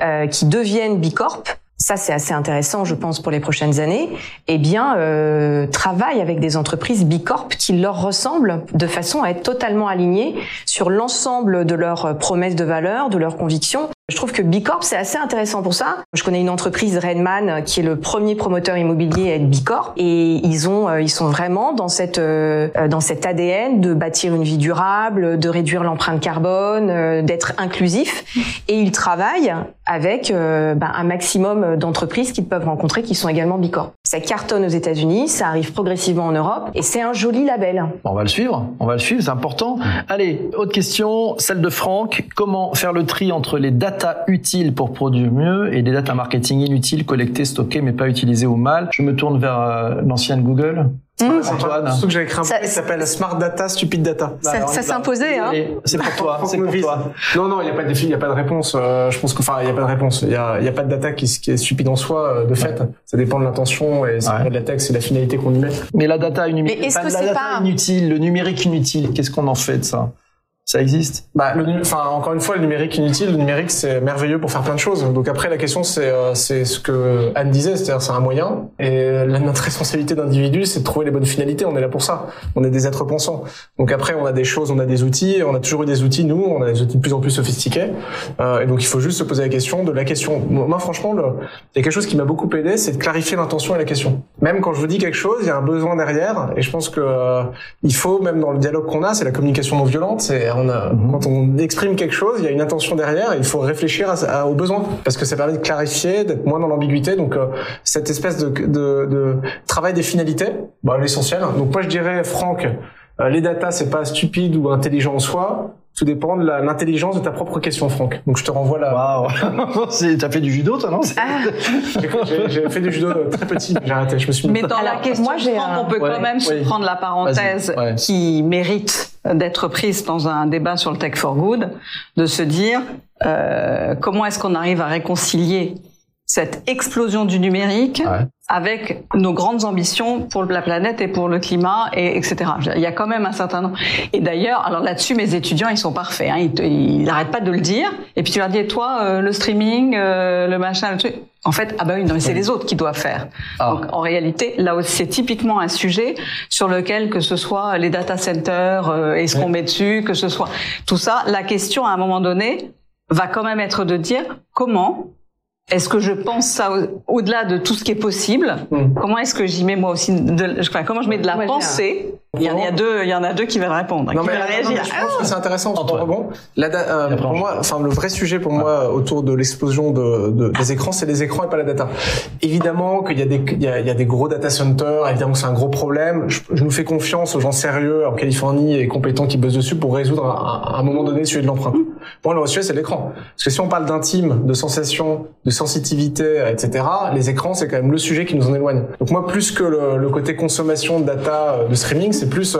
euh, qui deviennent Bicorp. Ça, c'est assez intéressant, je pense, pour les prochaines années. Eh bien, euh, travaillent avec des entreprises Bicorp qui leur ressemblent de façon à être totalement alignées sur l'ensemble de leurs promesses de valeur, de leurs convictions Je trouve que Bicorp, c'est assez intéressant pour ça. Je connais une entreprise, Redman, qui est le premier promoteur immobilier à être Bicorp. Et ils ont, euh, ils sont vraiment dans cette, euh, dans cet ADN de bâtir une vie durable, de réduire l'empreinte carbone, euh, d'être inclusif. Et ils travaillent avec ben, un maximum d'entreprises qu'ils peuvent rencontrer qui sont également Bicorp. Ça cartonne aux États-Unis, ça arrive progressivement en Europe et c'est un joli label. On va le suivre, on va le suivre, c'est important. Allez, autre question, celle de Franck. Comment faire le tri entre les data utiles pour produire mieux et des data marketing inutiles collectées, stockées mais pas utilisées au mal. Je me tourne vers euh, l'ancienne Google. Mmh. Antoine. Surtout que j'avais écrit un truc qui s'appelle Smart Data, Stupid Data. Ça, ça s'est imposé, hein. C'est pour toi, c'est pour toi. Non, non, il n'y a pas de défi, il n'y a pas de réponse. Euh, je pense que, enfin, il n'y a pas de réponse. Il n'y a, y a pas de data qui, qui, est stupide en soi, euh, de fait. Ça dépend de l'intention et c'est ouais. de la texte et la finalité qu'on y met. Mais la data, inutile, la data pas... inutile, le numérique inutile, qu'est-ce qu'on en fait de ça? Ça existe bah, le, enfin, encore une fois, le numérique inutile, le numérique c'est merveilleux pour faire plein de choses. Donc après, la question c'est euh, c'est ce que Anne disait, c'est-à-dire c'est un moyen. Et la, notre responsabilité d'individu, c'est de trouver les bonnes finalités. On est là pour ça. On est des êtres pensants. Donc après, on a des choses, on a des outils. On a toujours eu des outils. Nous, on a des outils de plus en plus sophistiqués. Euh, et donc il faut juste se poser la question de la question. Moi, franchement, il y a quelque chose qui m'a beaucoup aidé, c'est de clarifier l'intention et la question. Même quand je vous dis quelque chose, il y a un besoin derrière. Et je pense que euh, il faut, même dans le dialogue qu'on a, c'est la communication non violente. C'est on a, mhm. quand on exprime quelque chose, il y a une intention derrière, il faut réfléchir à, à, aux besoins parce que ça permet de clarifier, d'être moins dans l'ambiguïté. Donc euh, cette espèce de, de, de, travail des finalités, bah, l'essentiel. Donc moi je dirais, Franck, euh, les datas c'est pas stupide ou intelligent en soi. Tout dépend de l'intelligence de ta propre question, Franck. Donc je te renvoie là. Wow. T'as fait du judo, toi, non? Ah. J'ai fait du judo très petit, j'ai arrêté. Je me suis. Mais dans la question, moi, j'ai on peut ouais, quand même oui. prendre la parenthèse ouais. qui mérite d'être prise dans un débat sur le tech for good, de se dire euh, comment est-ce qu'on arrive à réconcilier cette explosion du numérique ouais. avec nos grandes ambitions pour la planète et pour le climat et etc. Il y a quand même un certain nombre. Et d'ailleurs, alors là-dessus, mes étudiants, ils sont parfaits. Hein, ils n'arrêtent pas de le dire. Et puis tu leur dis, toi, euh, le streaming, euh, le machin, le truc. En fait, ah bah oui, non, mais c'est les autres qui doivent faire. Ah. Donc, en réalité, là aussi, c'est typiquement un sujet sur lequel, que ce soit les data centers euh, et ce qu'on met dessus, que ce soit tout ça, la question à un moment donné va quand même être de dire comment est-ce que je pense ça au-delà de tout ce qui est possible? Mmh. Comment est-ce que j'y mets moi aussi de, enfin, comment je mets de la ouais, pensée? il y, en a deux, il y en a deux qui veulent répondre. Non, qui mais, veulent réagir. Non, mais je pense que c'est intéressant. Bon, la, euh, pour moi, enfin le vrai sujet pour moi autour de l'explosion de, de, des écrans, c'est les écrans et pas la data. Évidemment qu'il y a des il y a, il y a des gros data centers. Évidemment que c'est un gros problème. Je, je, nous fais confiance aux gens sérieux en Californie et compétents qui bossent dessus pour résoudre à, à un moment donné celui de l'empreinte. Bon, le sujet c'est l'écran. Parce que si on parle d'intime, de sensation, de sensitivité, etc., les écrans c'est quand même le sujet qui nous en éloigne. Donc moi, plus que le, le côté consommation de data de streaming, c'est plus,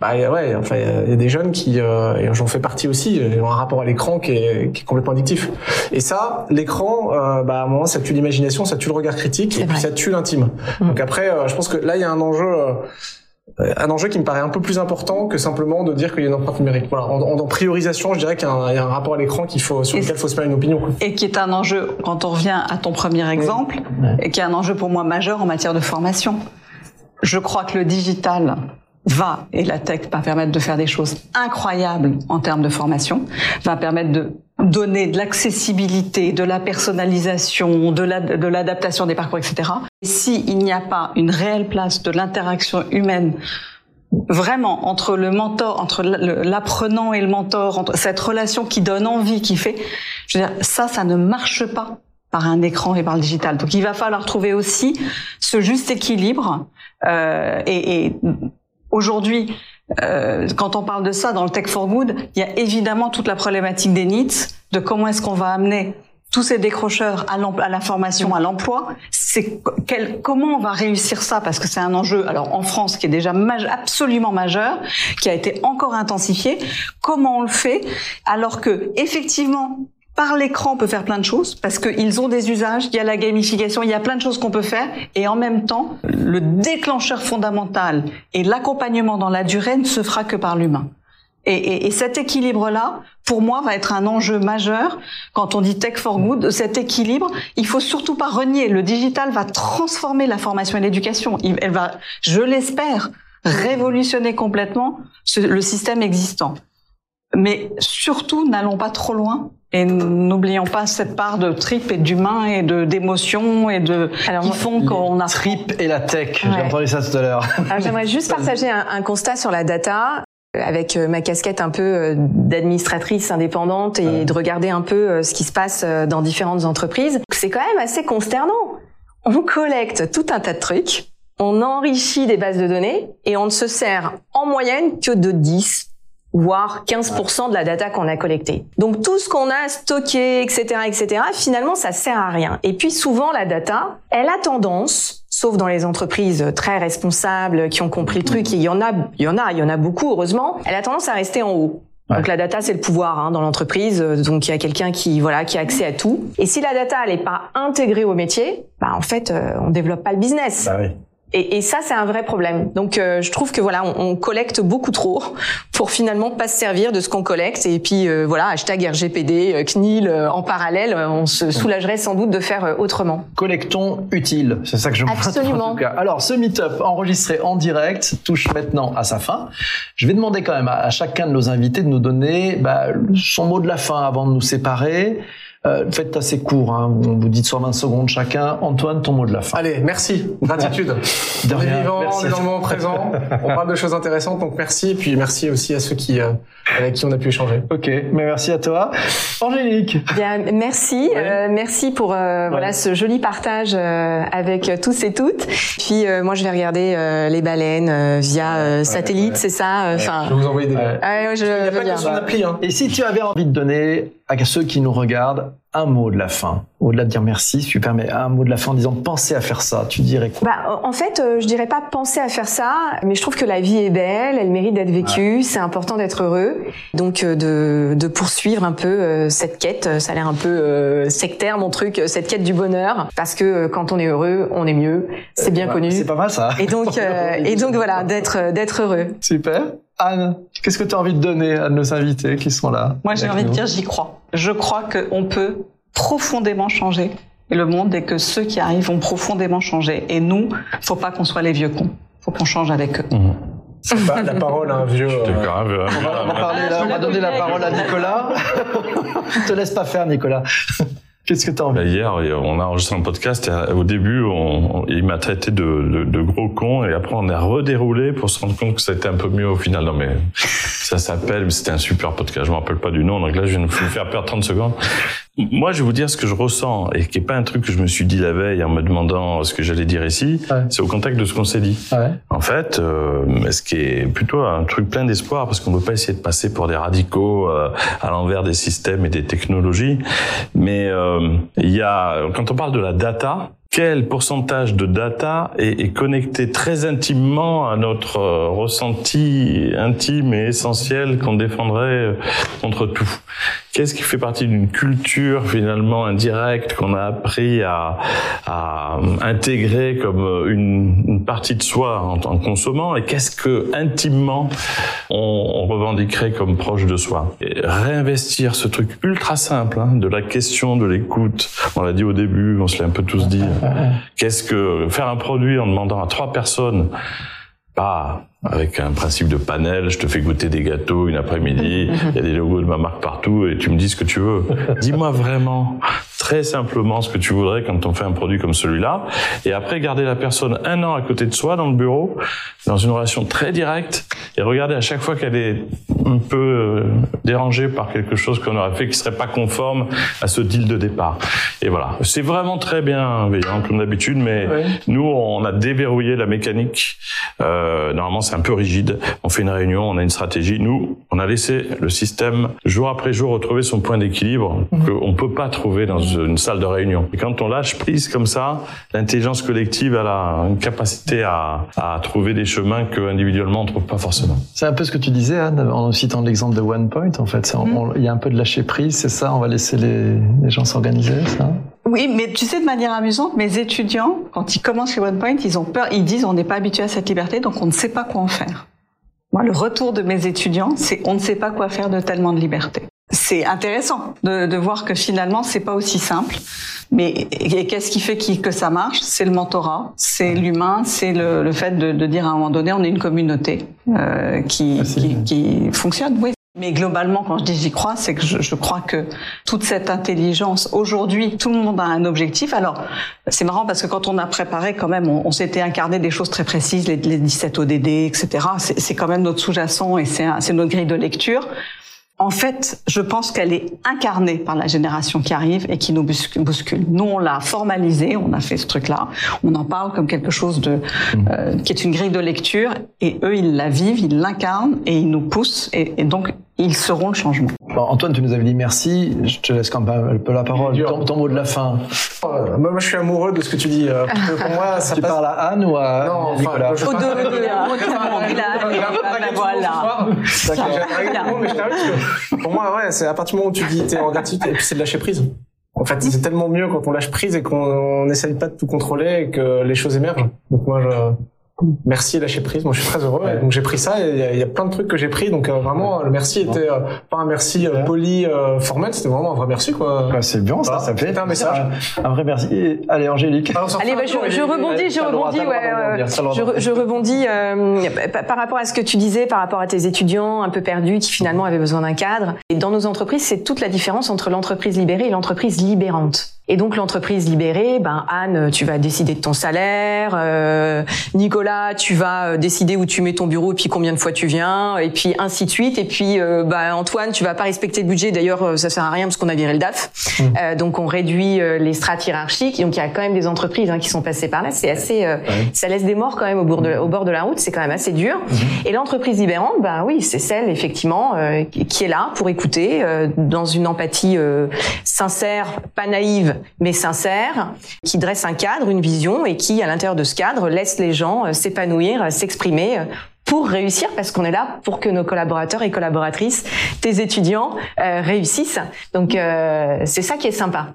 bah ouais, enfin il y a des jeunes qui, euh, et j'en fais partie aussi, ils ont un rapport à l'écran qui est, qui est complètement addictif. Et ça, l'écran, euh, bah à un moment ça tue l'imagination, ça tue le regard critique, et vrai. puis ça tue l'intime. Mmh. Donc après, euh, je pense que là il y a un enjeu. Euh, un enjeu qui me paraît un peu plus important que simplement de dire qu'il y a une empreinte numérique. Voilà, en, en, en priorisation, je dirais qu'il y, y, a un rapport à l'écran qu'il faut sur et lequel il faut se faire une opinion. Quoi. Et qui est un enjeu quand on revient à ton premier exemple, mmh. et qui est un enjeu pour moi majeur en matière de formation. Je crois que le digital va, et la tech va permettre de faire des choses incroyables en termes de formation, va permettre de donner de l'accessibilité, de la personnalisation, de l'adaptation la, de des parcours, etc. S'il n'y a pas une réelle place de l'interaction humaine vraiment entre le mentor, entre l'apprenant et le mentor, entre cette relation qui donne envie, qui fait, je veux dire, ça, ça ne marche pas par un écran et par le digital. Donc il va falloir trouver aussi ce juste équilibre euh, et, et Aujourd'hui, euh, quand on parle de ça dans le Tech for Good, il y a évidemment toute la problématique des needs, de comment est-ce qu'on va amener tous ces décrocheurs à, à la formation, à l'emploi. C'est comment on va réussir ça? Parce que c'est un enjeu. Alors en France, qui est déjà maj absolument majeur, qui a été encore intensifié. Comment on le fait? Alors que effectivement, par l'écran, on peut faire plein de choses parce qu'ils ont des usages, il y a la gamification, il y a plein de choses qu'on peut faire et en même temps, le déclencheur fondamental et l'accompagnement dans la durée ne se fera que par l'humain. Et, et, et, cet équilibre-là, pour moi, va être un enjeu majeur quand on dit tech for good. Cet équilibre, il faut surtout pas renier. Le digital va transformer la formation et l'éducation. Elle va, je l'espère, révolutionner complètement le système existant. Mais surtout, n'allons pas trop loin Et n'oublions pas cette part de trip et d'humain et de d'émotion et de Alors, qui font qu'on a Trip et la tech. Ouais. J'ai entendu ça tout à l'heure. Alors, J'aimerais juste partager un, un constat sur la data euh, avec euh, ma casquette un peu euh, d'administratrice indépendante et de regarder un peu ce qui se passe dans différentes entreprises. C'est quand même assez consternant. On collecte tout un tas de trucs, on enrichit des bases de données et on ne se sert en moyenne que de 10 voire 15% de la data qu'on a collectée. Donc tout ce qu'on a stocké, etc., etc., finalement, ça sert à rien. Et puis souvent, la data, elle a tendance, sauf dans les entreprises très responsables qui ont compris le truc, et il y en a, il y en a, il y en a beaucoup, heureusement, elle a tendance à rester en haut. Donc la data c'est le pouvoir hein, dans l'entreprise, donc il y a quelqu'un qui voilà qui a accès à tout. Et si la data elle est pas intégrée au métier, bah en fait euh, on développe pas le business. Bah oui. Et, et ça, c'est un vrai problème. Donc, euh, je trouve que voilà, on, on collecte beaucoup trop pour finalement pas se servir de ce qu'on collecte. Et puis euh, voilà, hashtag RGPD, euh, CNIL euh, en parallèle, euh, on se soulagerait sans doute de faire euh, autrement. Collectons utile, c'est ça que je me Absolument. en tout cas. Alors, ce meet-up enregistré en direct touche maintenant à sa fin. Je vais demander quand même à, à chacun de nos invités de nous donner bah, son mot de la fin avant de nous séparer. Euh, faites assez court, hein. on vous dit soit 20 secondes chacun. Antoine, ton mot de la fin. Allez, merci, gratitude. De on est vivant, merci on est dans le moment présent, on parle de choses intéressantes, donc merci, et puis merci aussi à ceux qui, euh, avec qui on a pu échanger. Ok, mais merci à toi. Angélique. Bien, merci, Ouais. euh, merci pour euh, voilà ce joli partage euh, avec tous et toutes. Puis euh, moi, je vais regarder euh, les baleines euh, via euh, satellite, ouais. c'est ça. euh, Enfin, Je vais vous envoyer des. Ouais. ah ouais, je Il n'y a pas que appli, hein. Et si tu avais envie de donner à ceux qui nous regardent un mot de la fin, au-delà de dire merci, super, mais un mot de la fin en disant pensez à faire ça, tu dirais quoi? Bah, en fait, euh, je dirais pas penser à faire ça, mais je trouve que la vie est belle, elle mérite d'être vécue, c'est important d'être heureux, donc euh, de, de poursuivre un peu euh, cette quête. Ça a l'air un peu sectaire mon truc, cette quête du bonheur, parce que quand on est heureux, on est mieux, c'est bien Ouais, connu. C'est pas mal ça. Et donc, euh, et donc voilà, d'être d'être heureux. Super. Anne, qu'est-ce que tu as envie de donner à nos invités qui sont là Moi, j'ai envie de dire, j'y crois. Je crois qu'on peut profondément changer le monde et que ceux qui arrivent vont profondément changer. Et nous, faut pas qu'on soit les vieux cons. Faut qu'on change avec eux. C'est pas la parole à un vieux. Euh, grave. hein. On va, on va parler là, on va donner la parole à Nicolas. Je te laisse pas faire, Nicolas. Qu'est-ce que tu as envie Bah, hier, on a enregistré un podcast et euh, au début, on, on- il m'a traité de, de, de gros con et après on a redéroulé pour se rendre compte que c'était un peu mieux au final. Non mais ça s'appelle, c'était un super podcast, je me rappelle pas du nom, donc là je viens de vous faire perdre 30 secondes. Moi, je vais vous dire ce que je ressens et qui est pas un truc que je me suis dit la veille en me demandant ce que j'allais dire ici. Ouais. C'est au contact de ce qu'on s'est dit. Ouais. En fait, euh, ce qui est plutôt un truc plein d'espoir, parce qu'on ne veut pas essayer de passer pour des radicaux euh, à l'envers des systèmes et des technologies, mais euh, il y a, quand on parle de la data, quel pourcentage de data est, connecté très intimement à notre euh, ressenti intime et essentiel qu'on défendrait euh, contre tout? Qu'est-ce qui fait partie d'une culture finalement indirecte qu'on a appris à, à intégrer comme une, une partie de soi en, consommant? Et qu'est-ce que intimement on, on revendiquerait comme proche de soi? Réinvestir ce truc ultra simple hein, de la question de l'écoute. On l'a dit au début, on se l'est un peu tous dit. Qu'est-ce que faire un produit en demandant à trois personnes? Pas avec un principe de panel, je te fais goûter des gâteaux une après-midi, il y a des logos de ma marque partout et tu me dis ce que tu veux. Dis-moi vraiment, très simplement, ce que tu voudrais quand on fait un produit comme celui-là. Et après, garder la personne un an à côté de soi dans le bureau, dans une relation très directe et regarder à chaque fois qu'elle est un peu euh, dérangée par quelque chose qu'on aurait fait qui serait pas conforme à ce deal de départ. Et voilà. C'est vraiment très bienveillant comme d'habitude, mais nous, on a déverrouillé la mécanique. Euh, normalement, c'est un peu rigide. On fait une réunion, on a une stratégie. Nous, on a laissé le système jour après jour retrouver son point d'équilibre qu'on peut pas trouver dans une salle de réunion. Et quand on lâche prise comme ça, l'intelligence collective elle a une capacité à, à trouver des chemins que individuellement on trouve pas forcément. C'est un peu ce que tu disais, Anne, en citant l'exemple de OnePoint, en fait. On- Il y a un peu de lâcher prise, c'est ça On va laisser les, les gens s'organiser, ça? Oui, mais tu sais, de manière amusante, mes étudiants, quand ils commencent chez OnePoint, ils ont peur, ils disent on n'est pas habitué à cette liberté, donc on ne sait pas quoi en faire. Moi, le retour de mes étudiants, c'est on ne sait pas quoi faire de tellement de liberté. C'est intéressant de, de voir que finalement, c'est pas aussi simple. Mais et qu'est-ce qui fait qui- que ça marche? C'est le mentorat, c'est l'humain, c'est le, le fait de, de dire à un moment donné, on est une communauté euh, qui, qui, qui fonctionne. Oui. Mais globalement, quand je dis j'y crois, c'est que je, je, crois que toute cette intelligence, aujourd'hui, tout le monde a un objectif. Alors, c'est marrant parce que quand on a préparé, quand même, on, s'était incarné des choses très précises, les, les 17 ODD, etc. C'est quand même notre sous-jacent et c'est notre grille de lecture en fait, je pense qu'elle est incarnée par la génération qui arrive et qui nous bouscule. Nous, on l'a formalisé, on a fait ce truc-là, on en parle comme quelque chose de mmh. euh, qui est une grille de lecture, et eux, ils la vivent, ils l'incarnent et ils nous poussent, et, et donc ils seront le changement. Bon, Antoine, tu nous avais dit merci. Je te laisse quand même un peu la parole. Ton, ton, mot de la fin. Euh, moi, je suis amoureux de ce que tu dis. Euh, pour moi, ça tu passe... parles à Anne ou à non, Nicolas enfin, Aux deux. Voilà. Pour moi, ouais, c'est à partir du moment où tu dis t'es en gratitude, et puis c'est de lâcher prise. En fait, c'est tellement mieux quand on lâche prise et qu'on n'essaye pas de tout contrôler et que les choses émergent. Donc moi, je merci lâcher prise. Moi, je suis très heureux. Donc j'ai pris ça et il y, a, y, a plein de trucs que j'ai pris. Donc euh, vraiment, le merci était euh, pas un merci euh, poli, formel. C'était vraiment un vrai merci, quoi. Bah, c'est bien, ça, ça fait un message. Un, un vrai merci. Et, allez, Angélique. Alors, allez, bah, je, je, rebondis, je rebondis, ouais. Je, je, rebondis par rapport à ce que tu disais, par rapport à tes étudiants un peu perdus qui finalement avaient besoin d'un cadre. Et dans nos entreprises, c'est toute la différence entre l'entreprise libérée et l'entreprise libérante. Et donc l'entreprise libérée, ben Anne, tu vas décider de ton salaire, euh, Nicolas, tu vas décider où tu mets ton bureau et puis combien de fois tu viens, et puis ainsi de suite. Et puis euh, ben, Antoine, tu vas pas respecter le budget. D'ailleurs, ça sert à rien parce qu'on a viré le DAF. Mmh. Euh, donc on réduit euh, les strates hiérarchiques. Donc il y a quand même des entreprises hein, qui sont passées par là. C'est assez, euh, ouais. ça laisse des morts quand même au bord de, au bord de la route. C'est quand même assez dur. Mmh. Et l'entreprise libérante, ben oui, c'est celle effectivement qui est là pour écouter dans une empathie sincère, pas naïve mais sincère, qui dresse un cadre, une vision et qui, à l'intérieur de ce cadre, laisse les gens s'épanouir, s'exprimer pour réussir, parce qu'on est là pour que nos collaborateurs et collaboratrices, tes étudiants, euh, réussissent. Donc euh, c'est ça qui est sympa.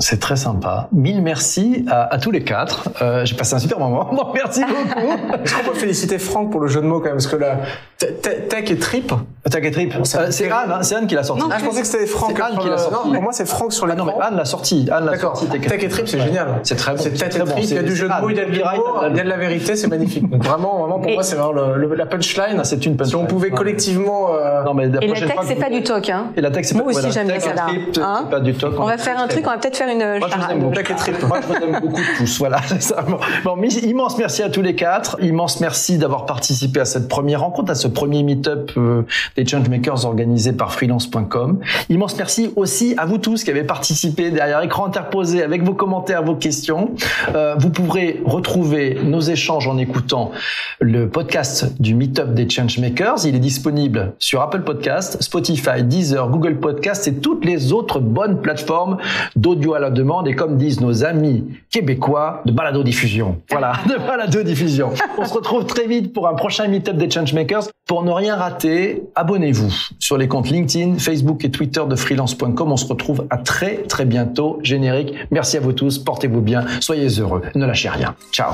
C'est très sympa. Mille merci à, à tous les quatre. Euh, J'ai passé un super moment. Donc merci beaucoup. Est-ce qu'on peut féliciter Franck pour le jeu de mots quand même Parce que la tech et trip. Tech et trip. C'est euh, Anne, hein, c'est Anne qui l'a sorti. Non, ah, je pensais que c'était Franck. Anne qui l'a sorti. Non, pour moi c'est Franck sur les. Ah non, mais Anne l'a sorti. Anne l'a sorti. Tech et trip, c'est génial. C'est très bon. C'est tech et trip. Il y a du jeu de mots, il y a il y a de la vérité, c'est magnifique. Donc vraiment, vraiment pour moi c'est vraiment la punchline. Ah, c'est une punchline. Si on pouvait collectivement. Non mais et la tech c'est pas du talk, hein. Et la tech c'est pas. Moi aussi j'aime bien ça là. C'est pas du talk. On va faire un truc, on va peut-être faire une charade. Et trip. Moi, je vous aime beaucoup tous. Voilà, c'est ça. Bon, immense merci à tous les quatre. Immense merci d'avoir participé à cette première rencontre, à ce premier meet-up euh, des Changemakers organisé par freelance.com. Immense merci aussi à vous tous qui avez participé derrière écran interposé avec vos commentaires, vos questions. Euh, vous pourrez retrouver nos échanges en écoutant le podcast du meet-up des Changemakers. Il est disponible sur Apple Podcast, Spotify, Deezer, Google Podcast et toutes les autres bonnes plateformes d'audio à la demande. Et comme disent nos amis québécois de balado diffusion. Voilà, de balado diffusion. On se retrouve très vite pour un prochain meet-up des Changemakers. Pour ne rien rater, abonnez-vous sur les comptes LinkedIn, Facebook et Twitter de freelance.com. On se retrouve à très très bientôt. Générique. Merci à vous tous. Portez-vous bien. Soyez heureux. Ne lâchez rien. Ciao.